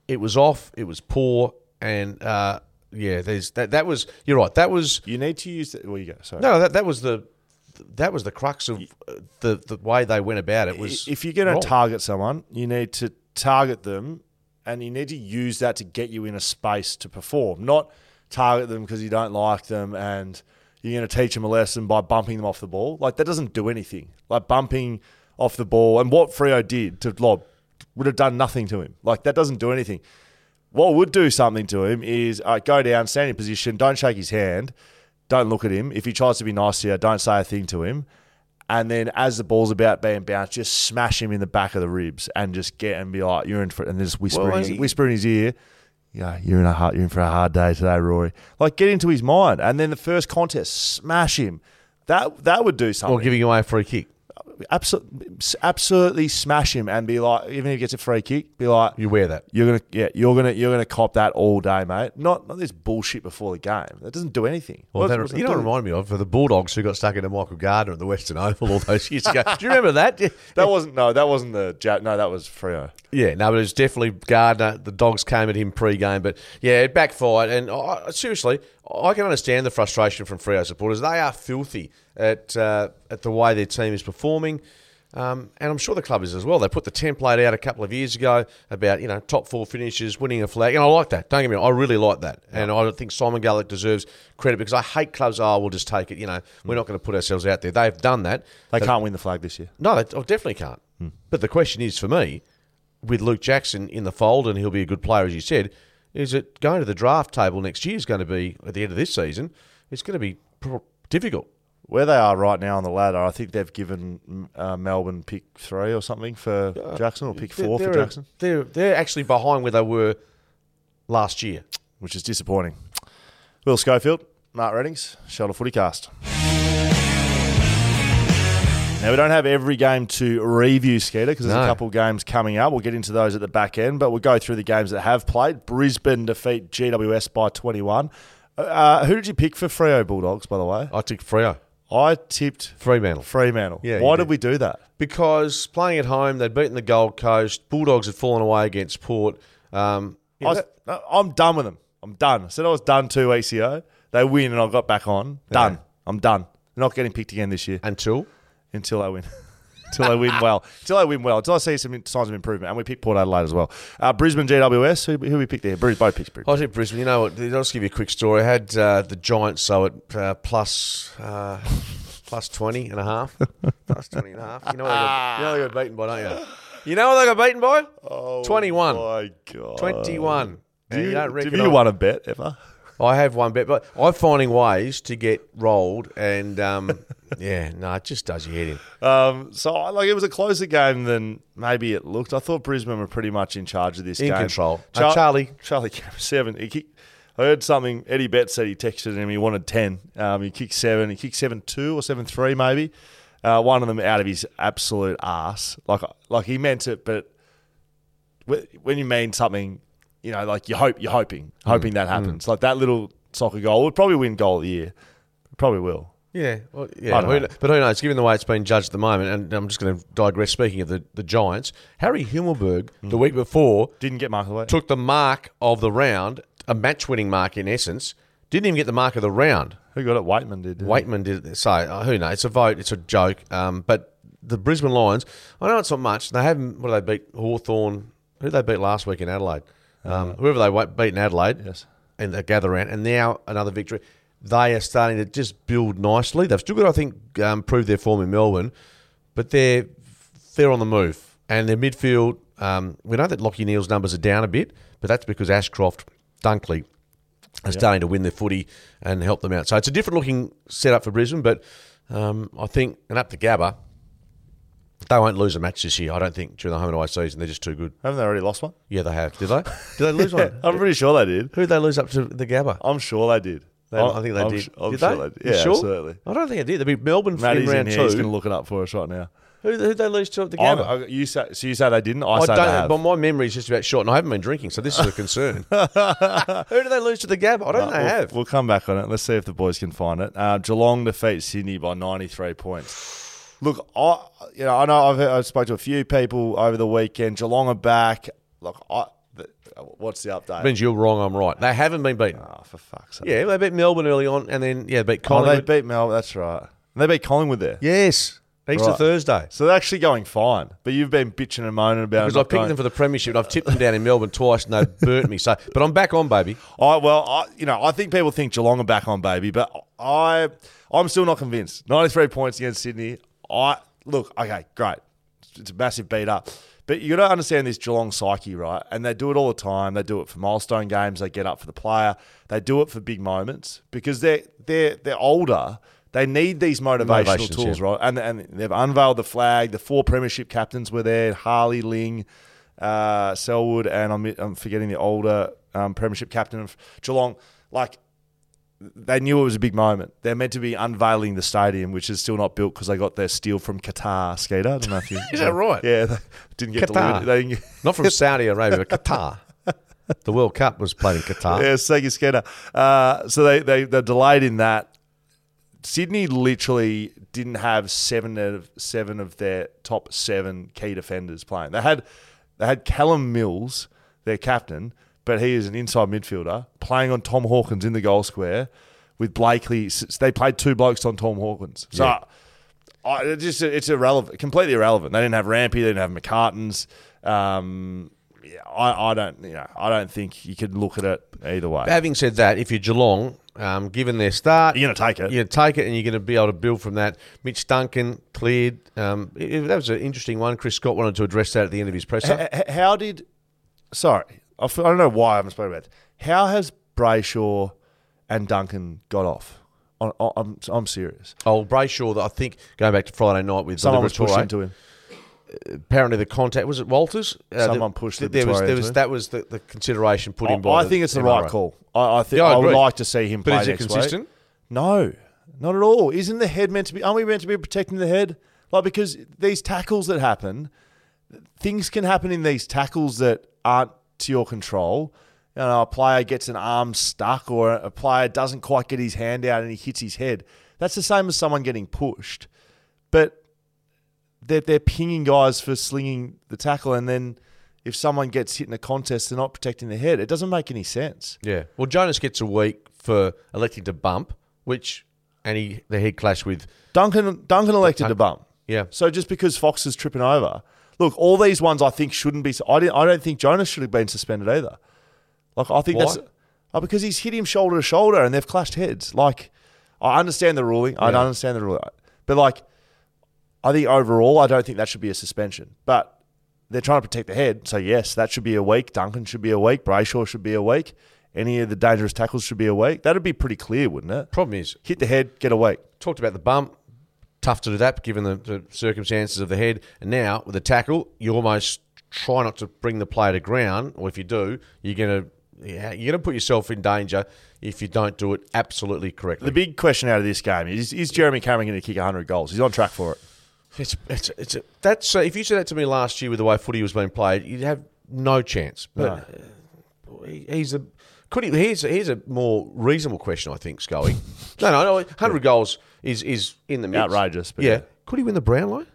it was off, it was poor, and uh, yeah, there's that. That was you're right. That was You need to use. The, well, you go. Sorry. no, that that was the that was the crux of uh, the the way they went about it. Was if you're going wrong. to target someone, you need to target them, and you need to use that to get you in a space to perform. Not target them because you don't like them and you're going to teach them a lesson by bumping them off the ball. Like that doesn't do anything. Like bumping off the ball and what Freo did to Lobb would have done nothing to him. Like that doesn't do anything. What would do something to him is uh, go down, stand in position, don't shake his hand, don't look at him. If he tries to be nice to you, don't say a thing to him. And then as the ball's about being bounced, just smash him in the back of the ribs and just get and be like, "You're in for," and just whisper, Well, in his, whisper in his ear, "Yeah, you're in a hard, you're in for a hard day today, Rory." Like get into his mind, and then the first contest, smash him. That that would do something or giving away a free kick. Absolutely, absolutely smash him and be like, even if he gets a free kick, be like, You wear that. you're gonna, yeah, you're gonna, you're gonna cop that all day, mate. Not, not this bullshit before the game. That doesn't do anything. Well, What- that, what's you know what remind me of for the Bulldogs who got stuck into Michael Gardiner at the Western Oval all those years ago. Do you remember that? That wasn't no, that wasn't the. No, that was Freo. Yeah, no, but it was definitely Gardiner. The dogs came at him pre-game, but yeah, it backfired. And I, seriously, I can understand the frustration from Freo supporters. They are filthy at uh, at the way their team is performing. Um, and I'm sure the club is as well. They put the template out a couple of years ago about you know top four finishes, winning a flag, and I like that. Don't get me wrong, I really like that, and I think Simon Garlick deserves credit because I hate clubs. Oh, we'll just take it. You know, we're not going to put ourselves out there. They've done that. They can't win the flag this year. No, they oh, definitely can't. But the question is for me, with Luke Jackson in the fold, and he'll be a good player as you said, is it going to the draft table next year is going to be at the end of this season? It's going to be difficult. Where they are right now on the ladder, I think they've given uh, Melbourne pick three or something for Jackson, or pick four they're, for they're- Jackson, They're they're actually behind where they were last year. which is disappointing. Will Schofield, Mark Readings, Shelter Footycast. Now, we don't have every game to review, Skeeter, because there's a No. couple games coming up. We'll get into those at the back end, but we'll go through the games that have played. Brisbane defeat GWS by 21. Uh, who did you pick for Freo Bulldogs, by the way? I took Freo, I tipped Fremantle. Fremantle. Yeah, Why you did did. we do that? because playing at home, they'd beaten the Gold Coast. Bulldogs had fallen away against Port. Um, yeah, I was, that- I'm done with them. I'm done. I said I was done two weeks ago. They win and I got back on. Done. Yeah. I'm done. They're not getting picked again this year until until they win. until I win well. Until I win well. Until I see some signs of improvement. And we picked Port Adelaide as well. Uh, Brisbane GWS. Who, who we picked there? Bruce, both picks. Brisbane. I think Brisbane. You know what? I'll just give you a quick story. I had uh, the Giants so at uh, plus uh, plus 20 and a half. plus 20 and a half. You know what they got, you know they got beaten by, don't you? You know what they got beaten by? Oh 21. My God. 21. Do you, you have you won a bet ever? I have one bet, but I'm finding ways to get rolled, and um, yeah, no, it just does your head in. Um, so like it was a closer game than maybe it looked. I thought Brisbane were pretty much in charge of this In game. control. Uh, Charlie. Charlie kicked seven. He kicked, I heard something. Eddie Betts said he texted him. He wanted ten. Um, he kicked seven. He kicked seven two or seven three maybe. Uh, one of them out of his absolute ass. Like like he meant it, but when you mean something, you know, like you hope you're hoping Mm. hoping that happens. Like that little soccer goal would probably win goal of the year. Probably will. Yeah, well, I yeah. don't Who, know. but who knows? Given the way it's been judged at the moment, and I'm just going to digress. Speaking of the, the Giants, Harry Himmelberg Mm. the week before Didn't get marked away. took the mark of the round, a match-winning mark in essence. Didn't even get the mark of the round. Who got it? Waitman did. didn't? Waitman did it. So uh, who knows? It's a vote. It's a joke. Um, but the Brisbane Lions, I know it's not much. They haven't. What did they beat? Hawthorn. Who did they beat last week in Adelaide? Um, whoever they beat in Adelaide. Yes. And they gather around, and now another victory. They are starting to just build nicely. They've still got, I think, um, prove their form in Melbourne, but they're they're on the move. And their midfield, um, we know that Lachie Neale's numbers are down a bit, but that's because Ashcroft, Dunkley, are starting to win their footy and help them out. So it's a different looking setup for Brisbane, but um, I think, and up to Gabba, they won't lose a match this year. I don't think during the home and away season. They're just too good. Haven't they already lost one? Yeah, they have. Did they? Did they lose one? I'm pretty sure they did. Who did they lose up to the Gabba? I'm sure they did. They- I think they I'm did. su- I'm did sure they? they did. Yeah, sure? absolutely. I don't think they did. They beat Melbourne Matty's in in round here. He's going to look it up for us right now. Who who did they lose to at the Gabba? I- you say, so you say they didn't? I, I say don't. they have. But my memory is just about short, and I haven't been drinking, so this is a concern. who did they lose to the Gabba? I don't think they we'll, have. we'll come back on it. Let's see if the boys can find it. Uh, Geelong defeats Sydney by 93 points. Look, I you know I know I've heard, I've spoke to a few people over the weekend. Geelong are back. Look, I, what's the update? means you're wrong. I'm right. They haven't been beaten. oh, for fuck's sake! Yeah, they beat Melbourne early on, and then yeah, beat Oh, they beat Mel. That's right. And they beat Collingwood there. yes, Easter Right. Thursday. So they're actually going fine. But you've been bitching and moaning about Because it. I picked going- them for the premiership, and I've tipped them down in Melbourne twice, and they've burnt me. So, but I'm back on, baby. I well, I you know, I think people think Geelong are back on baby, but I I'm still not convinced. 93 points against Sydney. I look, okay, great. It's a massive beat up. But you got to understand this Geelong psyche, right? And they do it all the time. They do it for milestone games. They get up for the player. They do it for big moments because they're they're they're older. They need these motivational Motivations, tools, yeah. right? And and they've unveiled the flag. The four premiership captains were there: Harley, Ling, uh, Selwood, and I'm I'm forgetting the older um, premiership captain of Geelong. Like they knew it was a big moment. They're meant to be unveiling the stadium, which is still not built because they got their steel from Qatar. Skeeter, I don't know if you Is that right? Yeah, they didn't get Qatar. delivered. They didn't get, Not from Saudi Arabia, but Qatar. The World Cup was played in Qatar. yeah, Sega Skeeter. Uh, so they they they're delayed in that. Sydney literally didn't have seven of seven of their top seven key defenders playing. They had They had Callum Mills, their captain, but he is an inside midfielder playing on Tom Hawkins in the goal square with Blakey. They played two blokes on Tom Hawkins. So Yeah. I, it just it's irrelevant, completely irrelevant. They didn't have Rampy, they didn't have McCartins. Um, yeah, I, I don't, you know, I don't think you could look at it either way. Having said that, if you're Geelong, um, given their start, You're gonna take it. You're going to take it, and you're going to be able to build from that. Mitch Duncan cleared. Um, it- that was an interesting one. Chris Scott wanted to address that at the end of his presser. H- how did? Sorry, I don't know why I haven't spoken about it. How has Brayshaw and Duncan got off? I- I'm I'm serious. Oh, Brayshaw, I think going back to Friday night with Someone was pushed into him. apparently the contact was it Walters. Uh, Someone pushed there was, there was that was the, the consideration put in by. I, the think it's the MRO. right call. I, I think Yeah, I I, would like to see him But play is it consistent? week. No, not at all. Isn't the head meant to be? Aren't we meant to be protecting the head? Like because these tackles that happen, things can happen in these tackles that aren't to your control. You know, a player gets an arm stuck, or a player doesn't quite get his hand out and he hits his head. That's the same as someone getting pushed. But they're, they're pinging guys for slinging the tackle, and then if someone gets hit in a contest, they're not protecting the head. It doesn't make any sense. Yeah. Well, Jonas gets a week for electing to bump, which and he the head clash with. Duncan Duncan elected to bump. Yeah. So just because Fox is tripping over, look, all these ones I think shouldn't be. I didn't. I don't think Jonas should have been suspended either. Like I think Why? that's oh, because he's hit him shoulder to shoulder and they've clashed heads. Like I understand the ruling. I don't understand the ruling, but like I think overall, I don't think that should be a suspension. But they're trying to protect the head, so yes, that should be a week. Duncan should be a week. Brayshaw should be a week. Any of the dangerous tackles should be a week. That'd be pretty clear, wouldn't it? Problem is, Hit the head, get a week. talked about the bump. Tough to do that given the, the circumstances of the head. And now with the tackle, you almost try not to bring the player to ground, or if you do, you're gonna yeah, you're gonna put yourself in danger if you don't do it absolutely correctly. The big question out of this game is: Is Jeremy Cameron going to kick 100 goals? He's on track for it. It's it's it's a, that's uh, if you said that to me last year with the way footy was being played, you'd have no chance. But uh, he, he's a could he? Here's a, here's a more reasonable question, I think, Scully. no, no, no. Hundred goals is is in the mix. Outrageous, but yeah. yeah. Could he win the Brownlow?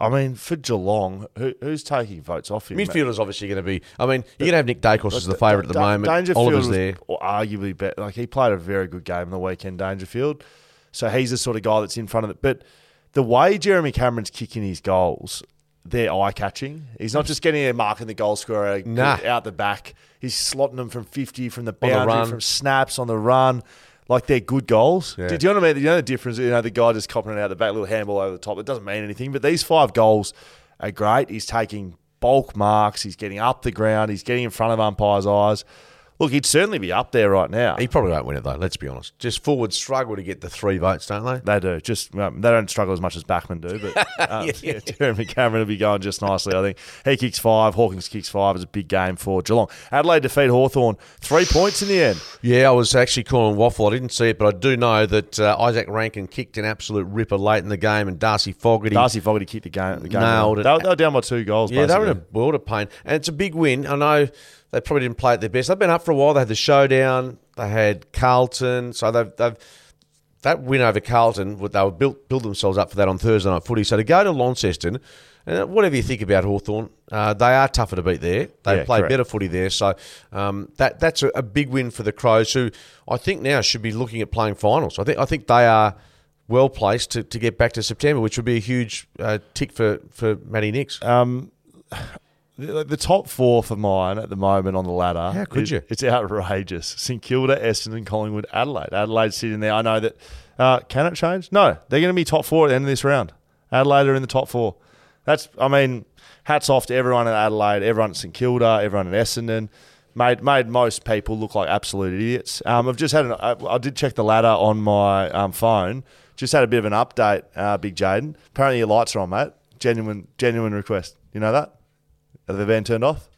I mean, for Geelong, who, who's taking votes off him? Midfielder's obviously going to be. I mean, you're going to have Nick Daicos as the favourite at the moment. Dangerfield Oliver's was there. arguably better. Like he played a very good game in the weekend, Dangerfield. So he's the sort of guy that's in front of it. But the way Jeremy Cameron's kicking his goals, they're eye catching. He's not just getting a mark in the goal scorer Nah. out the back. He's slotting them from fifty, from the the boundary, run. from snaps on the run. Like they're good goals. Yeah. Do, do you know what I mean? You know the difference. You know the guy just copping it out the back, little handball over the top. It doesn't mean anything. But these five goals are great. He's taking bulk marks. He's getting up the ground. He's getting in front of umpires' eyes. Look, he'd certainly be up there right now. He probably won't win it though. Let's be honest. Just forwards struggle to get the three votes, don't they? They do. Just um, they don't struggle as much as Backman do, but um, yeah, Jeremy Cameron will be going just nicely. I think he kicks five. Hawkins kicks five. It's a big game for Geelong. Adelaide defeat Hawthorn three points in the end. Yeah, I was actually calling waffle. I didn't see it, but I do know that uh, Izak Rankine kicked an absolute ripper late in the game, and Darcy Fogarty. Darcy Fogarty kicked the game. The game Nailed They it. were, they were down by two goals. yeah, they were in a basically. world of pain, and it's a big win. I know they probably didn't play at their best. They've been up for a while. They had the showdown. They had Carlton, so they've they've that win over Carlton. They were built build themselves up for that on Thursday night footy. So to go to Launceston, and whatever you think about Hawthorn, uh, they are tougher to beat there. They Yeah, play correct. better footy there. So um, that that's a, a big win for the Crows, who I think now should be looking at playing finals. I think I think they are well placed to, to get back to September, which would be a huge uh, tick for for Matty Nicks. Um, the, the top four for mine at the moment on the ladder. How could is- you? It's outrageous. St Kilda, Essendon, Collingwood, Adelaide. Adelaide sitting there. I know that. Uh, can it change? No, they're going to be top four at the end of this round. Adelaide are in the top four. That's. I mean, hats off to everyone at Adelaide, everyone at St Kilda, everyone at Essendon. Made made most people look like absolute idiots. Um, I've just had. An, I, I did check the ladder on my um, phone. Just had a bit of an update, uh, Big Jaden. Apparently your lights are on, mate. Genuine, genuine request. You know that? Have they been turned off?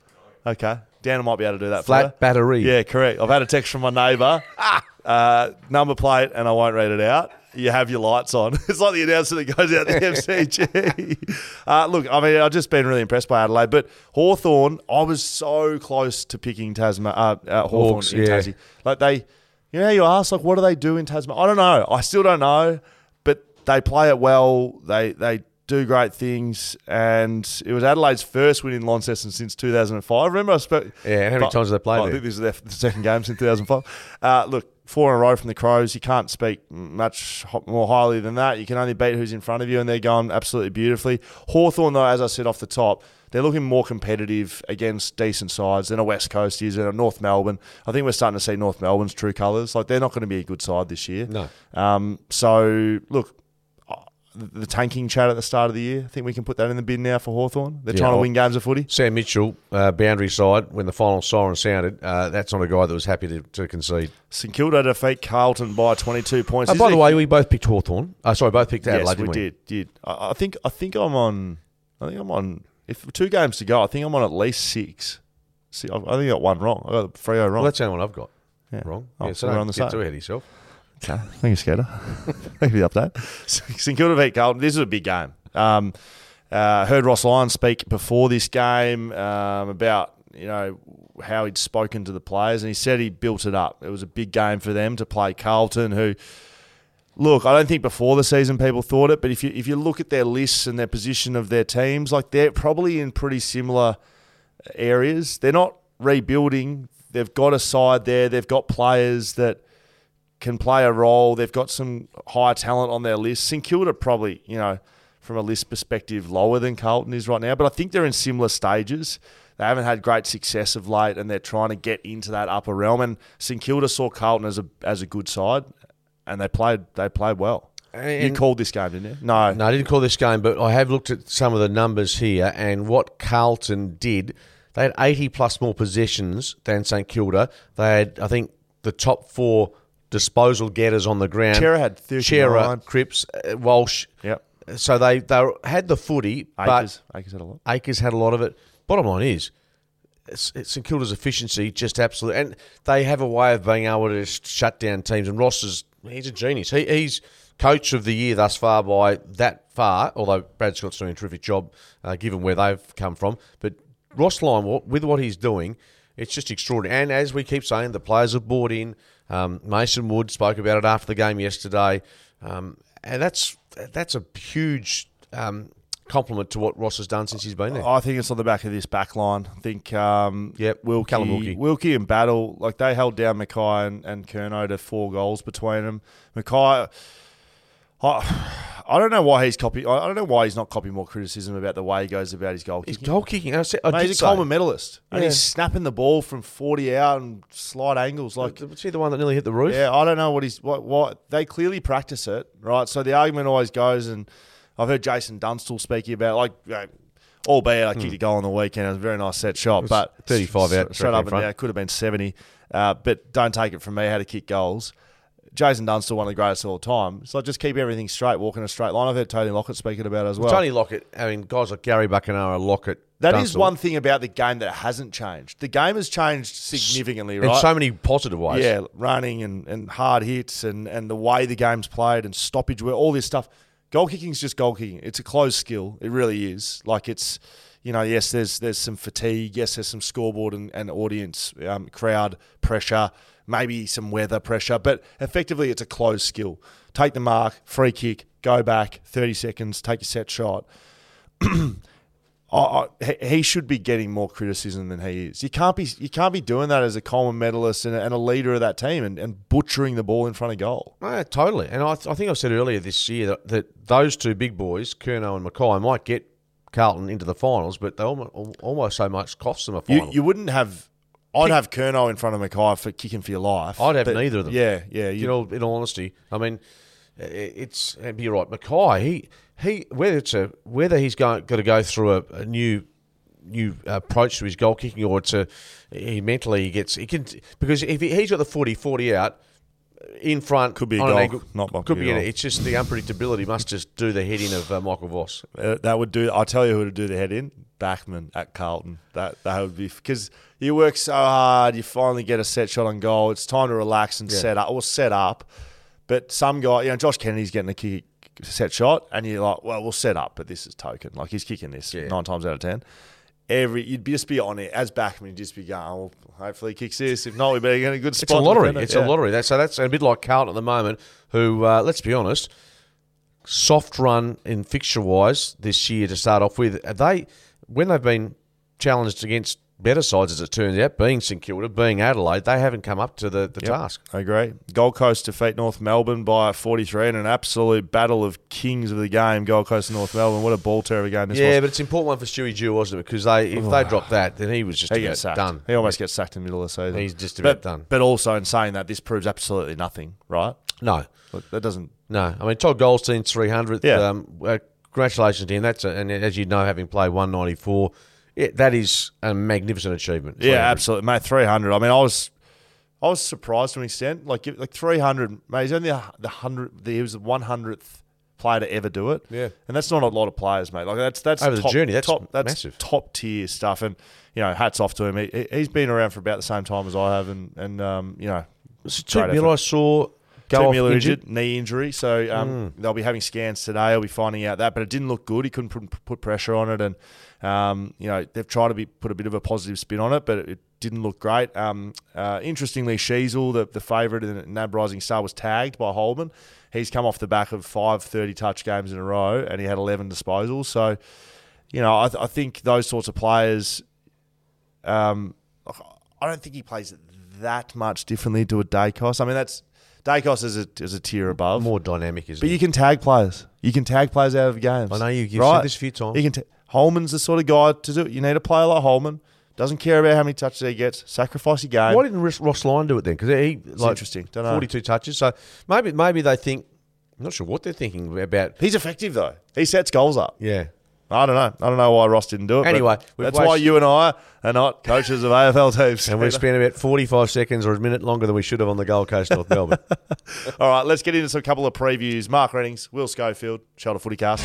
Okay. Dan might be able to do that for Flat battery. Yeah, correct. I've had a text from my neighbour. uh, number plate, and I won't read it out. You have your lights on. It's like the announcer that goes out the MCG. uh, look, I mean, I've just been really impressed by Adelaide, but Hawthorn, I was so close to picking Tasman, uh, uh, Hawthorn in yeah. Tassie. Like they, you know, how you ask like, what do they do in Tasman? I don't know. I still don't know, but they play it well. They they do great things, and it was Adelaide's first win in Launceston since 2005. Remember, I spoke. Yeah, and how many times have they played I there? think this is their second game since 2005. Uh, look, four in a row from the Crows. You can't speak much more highly than that. You can only beat who's in front of you, and they're going absolutely beautifully. Hawthorn, though, as I said off the top, they're looking more competitive against decent sides than a West Coast is and a North Melbourne. I think we're starting to see North Melbourne's true colours. Like they're not going to be a good side this year. No. Um, so look, the tanking chat at the start of the year. I think we can put that in the bin now for Hawthorn. They're Yeah, trying to win games of footy. Sam Mitchell, uh, boundary side, when the final siren sounded, uh, that's not a guy that was happy to, to concede. St Kilda defeat Carlton by 22 points. Uh, by the way, we both picked Hawthorn. Uh, sorry, both picked Adelaide, yes, we we? did. Did I, I think I think I'm on. I think I'm on. If two games to go, I think I'm on at least six. See, I, I think I got one wrong. I got the Freo wrong. Well, that's the only one I've got. Yeah. Wrong. Oh, yeah, so we're on the same. too ahead yourself. Okay, thank you, Skeeter. thank you for the update. St Kilda beat Carlton. This is a big game. Um, uh, heard Ross Lyon speak before this game um, about you know how he'd spoken to the players, and he said he built it up. It was a big game for them to play Carlton, who. Look, I don't think before the season people thought it, but if you if you look at their lists and their position of their teams, like they're probably in pretty similar areas. They're not rebuilding. They've got a side there. They've got players that can play a role. They've got some high talent on their list. St Kilda probably, you know, from a list perspective, lower than Carlton is right now, but I think they're in similar stages. They haven't had great success of late, and they're trying to get into that upper realm. And St Kilda saw Carlton as a as a good side, and they played they played well. you called this game, didn't you? No, No, I didn't call this game, but I have looked at some of the numbers here and what Carlton did. They had 80 plus more possessions than St Kilda. They had, I think, the top four disposal getters on the ground. Cerra had 39. Cerra, Cripps, uh, Walsh. Yep. So they, they had the footy, but Acres, Acres had a lot. Acres had a lot of it. Bottom line is, St Kilda's efficiency just absolutely, and they have a way of being able to just shut down teams. And Ross is he's a genius. He, he's coach of the year thus far by that far. Although Brad Scott's doing a terrific job, uh, given where they've come from. But Ross Lyon, with what he's doing, it's just extraordinary. And as we keep saying, the players have bought in. Um, Mason Wood spoke about it after the game yesterday, um, and that's that's a huge. Um, compliment to what Ross has done since he's been there. I think it's on the back of this back line. I think um, Yep, Wilkie, Callum Wilkie. Wilkie and Battle, like they held down McKay and, and Curnow to four goals between them. McKay, I, I don't know why he's copy. I don't know why he's not copying more criticism about the way he goes about his goal His kicking. goal kicking. I, said, I Mate, did he's a say- Coleman medalist, and Yeah. he's snapping the ball from forty out and slight angles. Like, Was he the one that nearly hit the roof? yeah, I don't know what he's what what they clearly practice it, right? So the argument always goes, and I've heard Jason Dunstall speaking about like, you know, albeit I kicked a goal on the weekend, it was a very nice set shot, Hmm. but 35 out, straight up in and front. down, could have been seventy, uh, but don't take it from me how to kick goals. Jason Dunstall, one of the greatest of all time. So just keep everything straight, walk in a straight line. I've heard Tony Lockett speaking about it as well. Tony Lockett. I mean, guys like Gary Buckenara, Lockett. That is Dunstall. one thing about the game that hasn't changed. The game has changed significantly, in right? so many positive ways. Yeah, running and, and hard hits and, and the way the game's played and stoppage, where all this stuff. Goal kicking is just goal kicking. It's a closed skill. It really is. Like it's, you know, yes, there's there's some fatigue. Yes, there's some scoreboard and, and audience, um, crowd pressure, maybe some weather pressure, but effectively it's a closed skill. Take the mark, free kick, go back, 30 seconds, take a set shot. I, I, he- should be getting more criticism than he is. You can't be you can't be doing that as a Coleman medalist and a, and a leader of that team and, and butchering the ball in front of goal. No, totally. And I, I think I said earlier this year that, that those two big boys, Curnow and McKay, might get Carlton into the finals, but they almost, almost so much cost them a You, final. you wouldn't have. I'd have Curnow in front of McKay for kicking for your life. I'd have but neither of them. Yeah, yeah. you You, know, in all honesty, I mean, it's and you're right. McKay, he he whether it's a whether he's going got to go through a, a new new approach to his goal kicking or it's a he mentally he gets he can because if he, he's got the 40 40 out in front Could be a goal, angle- not might could be goal. it's just the unpredictability must just do the heading of uh, Michael Voss uh, that would do. I tell you who to do the head in. Backman at Carlton. That that would be because you work so hard. You finally get a set shot on goal. It's time to relax and Yeah. set up or set up. But some guy, you know, Josh Kennedy's getting a kick set shot, and you're like, well, we'll set up, but this is token. Like he's kicking this Yeah. nine times out of ten. Every you'd be- just be on it as backman. You'd just be going, oh, well, hopefully he kicks this. If not, we better get a good spot. it's a lottery it's Yeah. a lottery that, so that's a bit like Carlton at the moment who uh, let's be honest soft run in fixture wise this year to start off with. They when they've been challenged against better sides, as it turns out, being St Kilda, being Adelaide, they haven't come up to the, the Yep, task. I agree. Gold Coast defeat North Melbourne by 43 in an absolute battle of kings of the game. Gold Coast and North Melbourne. What a ball terror game this Yeah, was. but it's an important one for Stewie Dew, wasn't it? Because they if they dropped that, then he was just he about sacked. done. He almost gets sacked in the middle of the season. He's just but, about done. But also in saying that, this proves absolutely nothing, right? No, Look, that doesn't. no. I mean, Todd Goldstein's 300th. Yeah. Um, uh, congratulations to him. That's a, and as you know, having played 194, it, that is a magnificent achievement. Yeah, 300. absolutely, mate. 300. I mean, I was. I was surprised to an extent. Like, like 300, mate. He's only the, hundred. The, he was the 100th player to ever do it. Yeah. and that's not a lot of players, mate. Like that's that's Over the journey, that's top, that's massive. top tier stuff. And you know, hats off to him. He, he's been around for about the same time as I have, and and um, you know, Was it great Toot I saw go Miller injured? injured, knee injury. So um, they'll be having scans today. I'll be finding out that, but it didn't look good. He couldn't put, put pressure on it, and um, you know they've tried to be put a bit of a positive spin on it, but it didn't look great. Um, uh, interestingly, Sheezel, the, the favourite in the NAB Rising Star, was tagged by Holman. He's come off the back of five 30 touch games in a row, and he had 11 disposals. So, you know, I, th- I think those sorts of players. Um, I don't think he plays that much differently to a Daicos. I mean, that's Daicos is a is a tier above. More dynamic, isn't But you can tag players. You can tag players out of games. I know you- you've right? said this a few times. You can. Ta- Holman's the sort of guy to do it. You need a player like Holman. Doesn't care about how many touches he gets. Sacrifice your game. Why didn't Ross- Ross Lyon do it then? Because he like interesting. Dunno. forty-two touches. So maybe maybe they think. I'm not sure what they're thinking about. He's effective though. He sets goals up. Yeah, I don't know. I don't know why Ross didn't do it. Anyway, that's why you and I are not coaches of AFL teams. and we've spent about forty-five seconds or a minute longer than we should have on the Gold Coast North Melbourne. All right, let's get into some couple of previews. Mark Readings, Will Schofield, Shelter Footy Cast.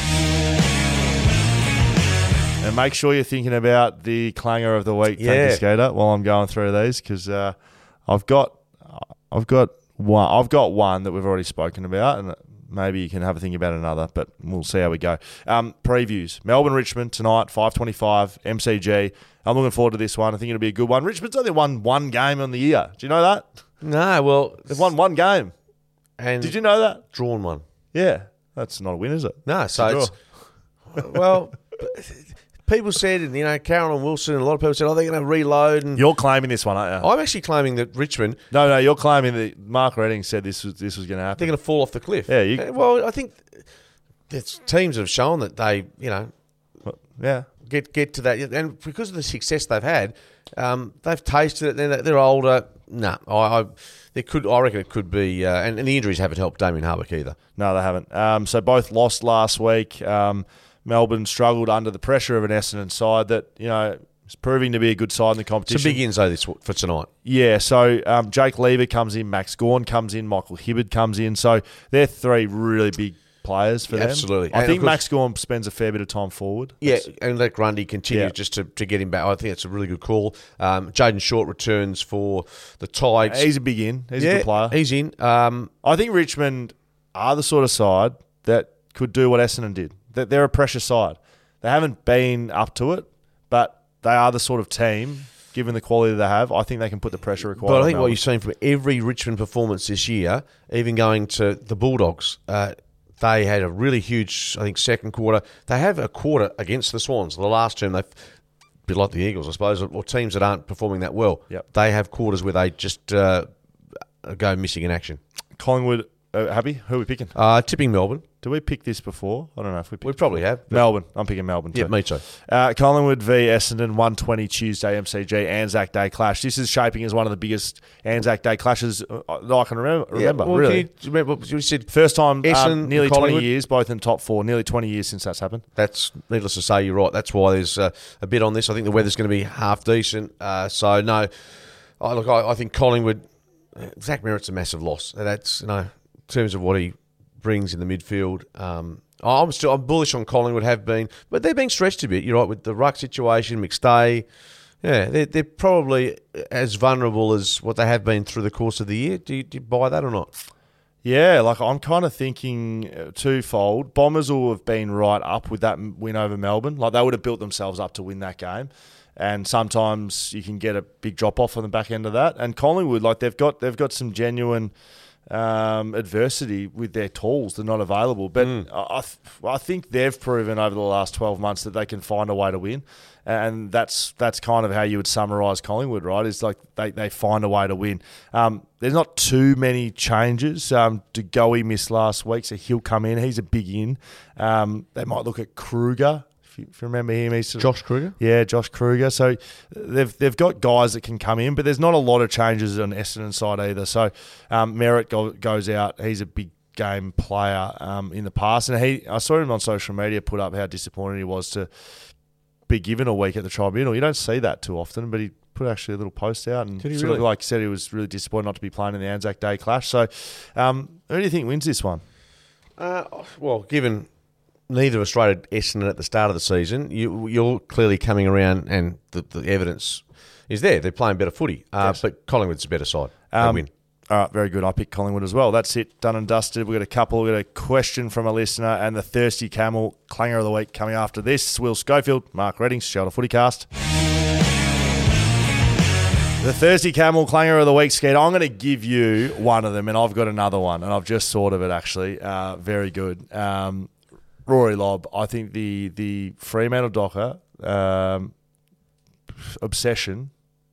And make sure you're thinking about the clanger of the week, thank Yeah. you, Skeeter, while I'm going through these because uh, I've got, I've got one, I've got one that we've already spoken about, and maybe you can have a think about another, but we'll see how we go. Um, previews: Melbourne Richmond tonight, 5:25 MCG. I'm looking forward to this one. I think it'll be a good one. Richmond's only won one game on the year. Do you know that? no, well, They've won one game. and Did you know that? drawn one? Yeah, that's not a win, is it? No, so It's it's well. People said, and you know, Caroline Wilson, and a lot of people said, "Oh, they're going to reload." And You're claiming this one, aren't you? I'm actually claiming that Richmond no, no, you're claiming that Mark Redding said this was this was going to happen. they're going to fall off the cliff. Yeah, you- Uh, well, I think it's teams have shown that they, you know, yeah, get get to that, and because of the success they've had, um, they've tasted it. They're, they're older. No, I, I there could I reckon it could be, uh, and, and the injuries haven't helped Damien Hardwick either. no, they haven't. Um, so both lost last week. Um, Melbourne struggled under the pressure of an Essendon side that you know is proving to be a good side in the It's competition. a big ins though this for tonight. Yeah, so um, Jake Lever comes in, Max Gawn comes in, Michael Hibberd comes in. So they're three really big players for them. Absolutely. I And think course- Max Gawn spends a fair bit of time forward. Yeah, and let Grundy continue Yeah. just to, to get him back. I think it's a really good call. Um, Jayden Short returns for the Tigers. He's a big in. He's yeah, a good player. He's in. Um, I think Richmond are the sort of side that could do what Essendon did. That they're a pressure side. They haven't been up to it, but they are the sort of team, given the quality they have. I think they can put the pressure required. But I think what you've seen from every Richmond performance this year, even going to the Bulldogs, uh, they had a really huge, I think, second quarter. They have a quarter against the Swans. The last term, they've a bit like the Eagles, I suppose, or teams that aren't performing that well. Yep. They have quarters where they just uh, go missing in action. Collingwood, uh, happy? Who are we picking? Uh, tipping Melbourne. Did we pick this before? I don't know if we picked We probably have. Melbourne. I'm picking Melbourne. Yeah, too. me too. Uh, Collingwood v Essendon, 120 Tuesday MCG Anzac Day clash. This is shaping as one of the biggest Anzac Day clashes uh, that I can remember. remember well, really. You remember you said? First time, Essendon, um, nearly 20 years, both in top four. Nearly 20 years since that's happened. That's needless to say, you're right. That's why there's uh, a bit on this. I think the weather's going to be half decent. Uh, so no, I look. I, I think Collingwood. Zach Merrett's a massive loss. That's you know in terms of what he brings in the midfield. Um, I'm still I'm bullish on Collingwood. Have been, but they're being stretched a bit. You're right with the ruck situation, McStay. Yeah, they're, they're probably as vulnerable as what they have been through the course of the year. Do you, do you buy that or not? Yeah, like I'm kind of thinking uh, twofold. Bombers will have been right up with that win over Melbourne. Like they would have built themselves up to win that game. And sometimes you can get a big drop off on the back end of that. And Collingwood, like they've got they've got some genuine um, adversity with their tools. They're not available. But I, I th- I think they've proven over the last 12 months that they can find a way to win. And that's that's kind of how you would summarise Collingwood, right? Is like they, they find a way to win. Um, there's not too many changes. Um, De Goey missed last week, so he'll come in. He's a big in. Um, they might look at Kruger. If you, if you remember him, he's sort Josh Kruger? yeah, Josh Kruger. So they've they've got guys that can come in, but there's not a lot of changes on Essendon side either. So um, Merrett go, goes out. He's a big game player um, in the past, and he I saw him on social media put up how disappointed he was to be given a week at the tribunal. You don't see that too often, but he put actually a little post out and he sort really? of like said he was really disappointed not to be playing in the Anzac Day clash. So um, who do you think wins this one? Uh, well, given neither of us rated Essendon at the start of the season, you, you're clearly coming around, and the, the evidence is there. They're playing better footy, uh, but Collingwood's a better side. They Um, win. All right, very good. I picked Collingwood as well. That's it, done and dusted. We've got a couple. We've got a question from a listener and the Thirsty Camel Clanger of the Week coming after this. Will Schofield, Mark Readings, Shelter Footycast. The Thirsty Camel Clanger of the Week, Skeet. I'm going to give you one of them, and I've got another one, and I've just thought of it actually. Uh, very good. Um, Rory Lobb. I think the the Fremantle Docker um, obsession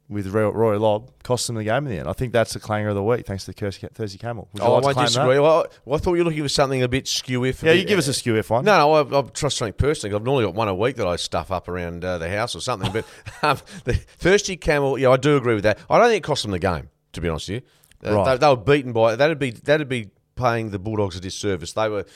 with Roy Lobb cost them the game in the end. I think that's the clanger of the week, thanks to Thursday, Thursday Camel. Would Oh, like I won't disagree. Well, I thought you were looking for something a bit skewy. Yeah, you give us a skew F one. No, no, I, I trust something personally. I've normally got one a week that I stuff up around uh, the house or something. But um, the thirsty camel, yeah, I do agree with that. I don't think it cost them the game. To be honest with you, Uh, Right. they, they were beaten by that'd be that'd be paying the Bulldogs a disservice. They were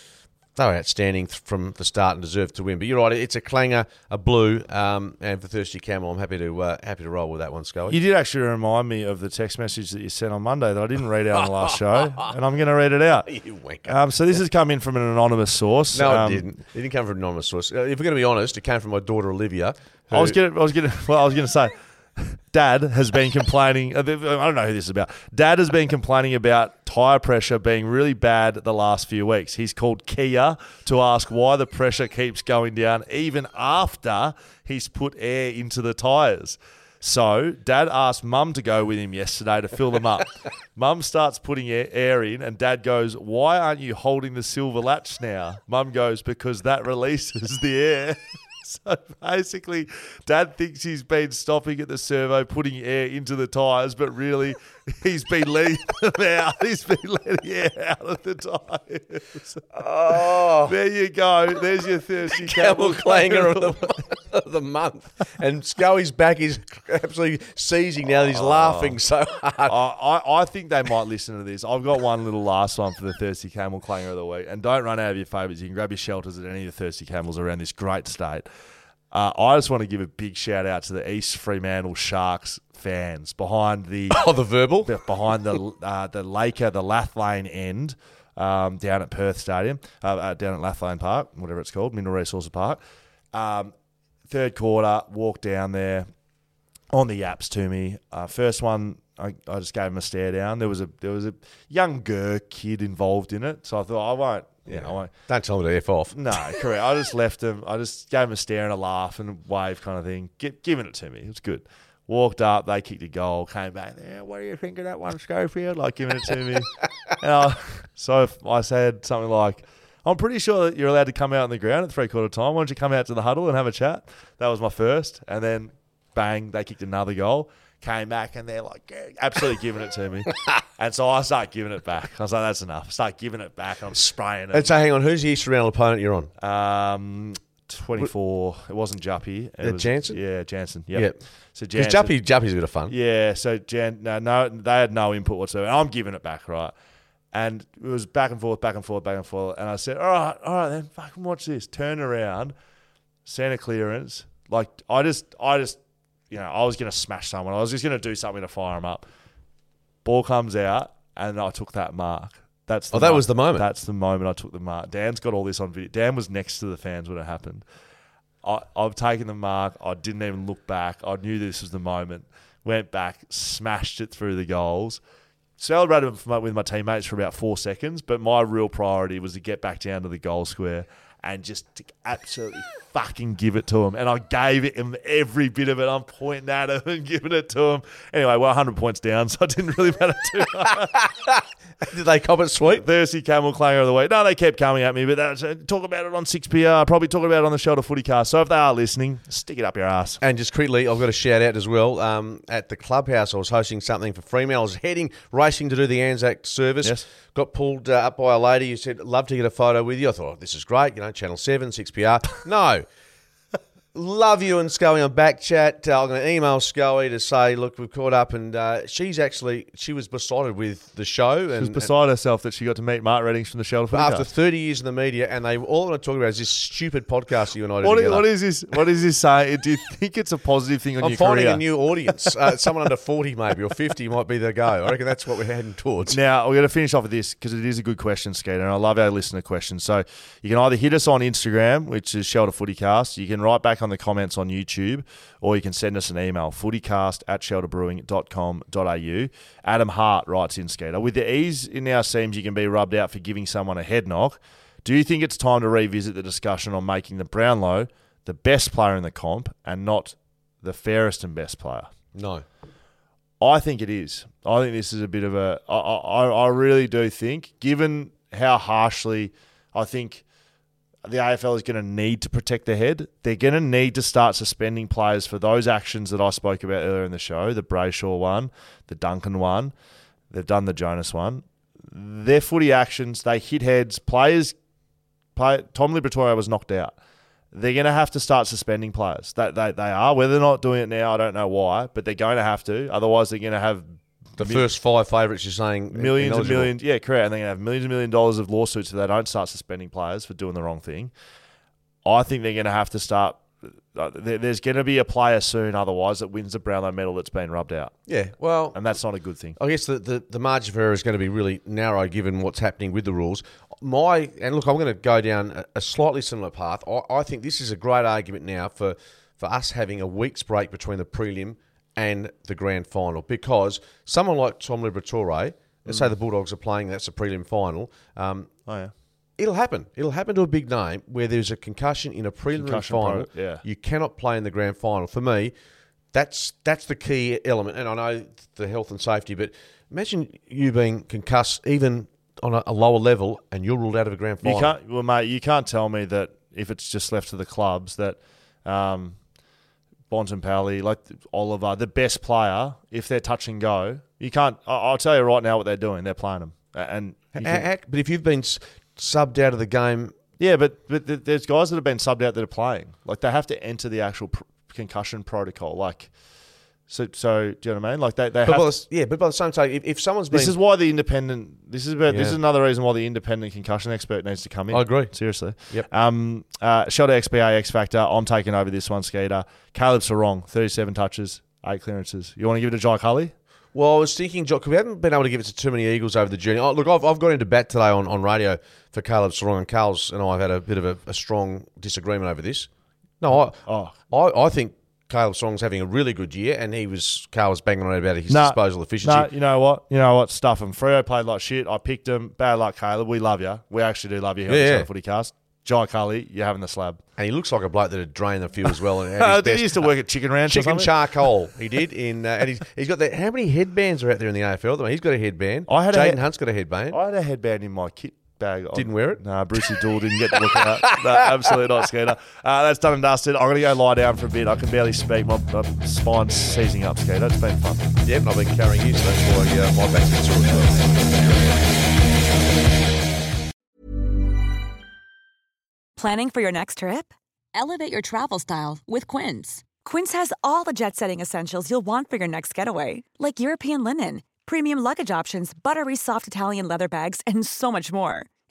they were outstanding from the start and deserved to win. But you're right, it's a clanger, a blue, um, and for thirsty camel, I'm happy to uh, happy to roll with that one, Scully. You did actually remind me of the text message that you sent on Monday that I didn't read out on the last show, and I'm going to read it out. You wanker. Um, so this has come in from an anonymous source. no, Um, it didn't. It didn't come from an anonymous source. Uh, if we're going to be honest, it came from my daughter Olivia. I was who- I was well, I was gonna say, Dad has been complaining. I don't know who this is about. Dad has been complaining about tire pressure being really bad the last few weeks. He's called Kia to ask why the pressure keeps going down even after he's put air into the tires. So, Dad asked Mum to go with him yesterday to fill them up. Mum starts putting air, air in, and Dad goes, "Why aren't you holding the silver latch now?" Mum goes, "Because that releases the air." So basically, Dad thinks he's been stopping at the servo, putting air into the tyres, but really, he's been letting them out. He's been letting air out of the tyres. Oh. There you go. There's your thirsty Camel camel clanger of the, of the month. And Scully's back is absolutely seizing now. He's laughing so hard. I, I, I think they might listen to this. I've got one little last one for the Thirsty Camel Clanger of the Week. And don't run out of your favourites. You can grab your shelters at any of the Thirsty Camels around this great state. Uh, I just want to give a big shout out to the East Fremantle Sharks fans behind the Oh, the verbal? behind the uh, the Laker, the Lathlain end um, down at Perth Stadium, uh, uh, down at Lathlain Park, whatever it's called, Mineral Resources Park. Um, third quarter, walk down there on the apps to me. Uh, first one, I, I just gave him a stare down. There was a there was a younger kid involved in it, so I thought I won't. Yeah, I won't. Don't tell me to F off. No, correct. I just left him. I just gave him a stare and a laugh and a wave kind of thing. Giving it to me. It was good. Walked up, they kicked a goal, came back. Yeah, what do you think of that one, Schofield? Like giving it to me. and I, so if I said something like, I'm pretty sure that you're allowed to come out on the ground at three quarter time. Why don't you come out to the huddle and have a chat? That was my first. And then bang, they kicked another goal. Came back and they're like, absolutely giving it to me. and so I start giving it back. I was like, that's enough. I Start giving it back. And I'm spraying it. And so, hang on, who's the East round opponent you're on? Um, 24. It wasn't Juppy. It Uh, was, Jansen? Yeah, Jansen. Yep. Yep. So Jansen. Juppy, Juppy's a bit of fun. Yeah, so Jan, no, no, they had no input whatsoever. And I'm giving it back, right? And it was back and forth, back and forth, back and forth. And I said, all right, all right, then fucking watch this. Turn around, center clearance. Like, I just, I just, you know, I was going to smash someone. I was just going to do something to fire him up. Ball comes out, and I took that mark. That's oh, the Oh, that mark. was the moment. That's the moment I took the mark. Dan's got all this on video. Dan was next to the fans when it happened. I, I've taken the mark. I didn't even look back. I knew this was the moment. Went back, smashed it through the goals. Celebrated with my, with my teammates for about four seconds, but my real priority was to get back down to the goal square and just to absolutely fucking give it to him. And I gave it him every bit of it. I'm pointing at him and giving it to him. Anyway, well, 100 points down, so it didn't really matter too much. Did they cop it sweet? Thirsty Camel Clanger of the Week. No, they kept coming at me, but that's, uh, talk about it on 6PR. Probably talk about it on the Shelter Footy Cast. So if they are listening, stick it up your ass. And just quickly, I've got a shout out as well. Um, at the clubhouse, I was hosting something for Fremantle. I was heading, racing to do the Anzac service. Yes. Got pulled uh, up by a lady who said, Love to get a photo with you. I thought, oh, this is great. You know, Channel 7, 6PR. No. Love you and Scully on back chat. Uh, I'm going to email Scully to say, look, we've caught up, and uh, she's actually she was besotted with the show. And, She was beside herself that she got to meet Mark Readings from the Shelter after 30 years in the media, and they all want to talk about is this stupid podcast you and I do What, is, what is this? What is this saying? Do you think it's a positive thing on I'm your finding career? a new audience. Uh, someone under 40 maybe, or 50 might be the go. I reckon that's what we're heading towards. Now, we're going to finish off with this because it is a good question, Skeeter, and I love our listener questions. So you can either hit us on Instagram, which is Shelter Footycast. You can write back on the comments on YouTube, or you can send us an email, footycast at shelterbrewing.com.au. Adam Hart writes in, Skeeter, with the ease in our seams you can be rubbed out for giving someone a head knock, do you think it's time to revisit the discussion on making the Brownlow the best player in the comp and not the fairest and best player? No. I think it is. I think this is a bit of a. I, I, I really do think, given how harshly I think the AFL is going to need to protect their head, they're going to need to start suspending players for those actions that I spoke about earlier in the show the Brayshaw one, the Duncan one. They've done the Jonas one. Their footy actions, they hit heads. Players, play, Tom Liberatore was knocked out they're going to have to start suspending players. That they, they are. Whether they're not doing it now, I don't know why, but they're going to have to. Otherwise, they're going to have The first five favourites you're saying millions and millions. Yeah, correct. And they're going to have millions and million dollars of lawsuits if they don't start suspending players for doing the wrong thing. I think they're going to have to start. uh, there- There's going to be a player soon, otherwise, that wins the Brownlow medal that's been rubbed out, Yeah, well, and that's not a good thing. I guess the, the, the margin for error is going to be really narrow given what's happening with the rules. My and look, I'm going to go down a, a slightly similar path. I, I think this is a great argument now for for us having a week's break between the prelim and the grand final because someone like Tom Liberatore, let's say the Bulldogs are playing, that's a prelim final. Um, Oh yeah, It'll happen. It'll happen to a big name where there's a concussion in a Concussion final. pro- yeah. You cannot play in the grand final. For me, that's that's the key element. And I know the health and safety, but imagine you being concussed even on a, a lower level and you're ruled out of a grand final. you can't. Well, mate, you can't tell me that if it's just left to the clubs that. Um, Bontempelli, like Oliver, the best player, if they're touch and go, you can't. I'll tell you right now what they're doing. They're playing them, and can- but if you've been subbed out of the game, Yeah, but but there's guys that have been subbed out that are playing. Like they have to enter the actual pr- concussion protocol. Like, so so do you know what I mean? Like they they but have. the, yeah, but by the same time, if, if someone's been this is why the independent. This is about. This is another reason why the independent concussion expert needs to come in. I agree. Seriously. Yep. Um. Uh. Shelter XBA X Factor. I'm taking over this one. Skeeter. Caleb Serong. 37 touches. Eight clearances. You want to give it to Jai Culley? Well, I was thinking, Jock, we haven't been able to give it to too many Eagles over the journey. Oh, look, I've, I've got into bat today on, on radio for Caleb Serong, and Carl's and I have had a bit of a, a strong disagreement over this. No, I, Oh. I, I think Caleb Serong's having a really good year, and he was Carl was banging on about his Nah, disposal efficiency. No, you know what? You know what? Stuff him. Freo played like shit. I picked him. Bad luck, Caleb. We love you. We actually do love you here Yeah, on the yeah. Footy Cast. Jai Culley, you're having the slab. And he looks like a bloke that had drained the field as well. And had Uh, his did he used to work at Chicken Ranch Chicken charcoal, he did. In uh, and he's, he's got that. How many headbands are out there in the AFL? He's got a headband. I had a Jayden Hunt's got a headband. I had a headband in my kit bag. Didn't wear it? Nah, Brucey Dool didn't get to look at that. No, absolutely not, Skeeter. Uh, that's done and dusted. I'm going to go lie down for a bit. I can barely speak. My, my spine's seizing up, Skeeter. It's been fun. Yep, and I've been carrying you, so that's why uh, my back's been sore as well. Planning for your next trip? Elevate your travel style with Quince. Quince has all the jet setting essentials you'll want for your next getaway, like European linen, premium luggage options, buttery soft Italian leather bags, and so much more.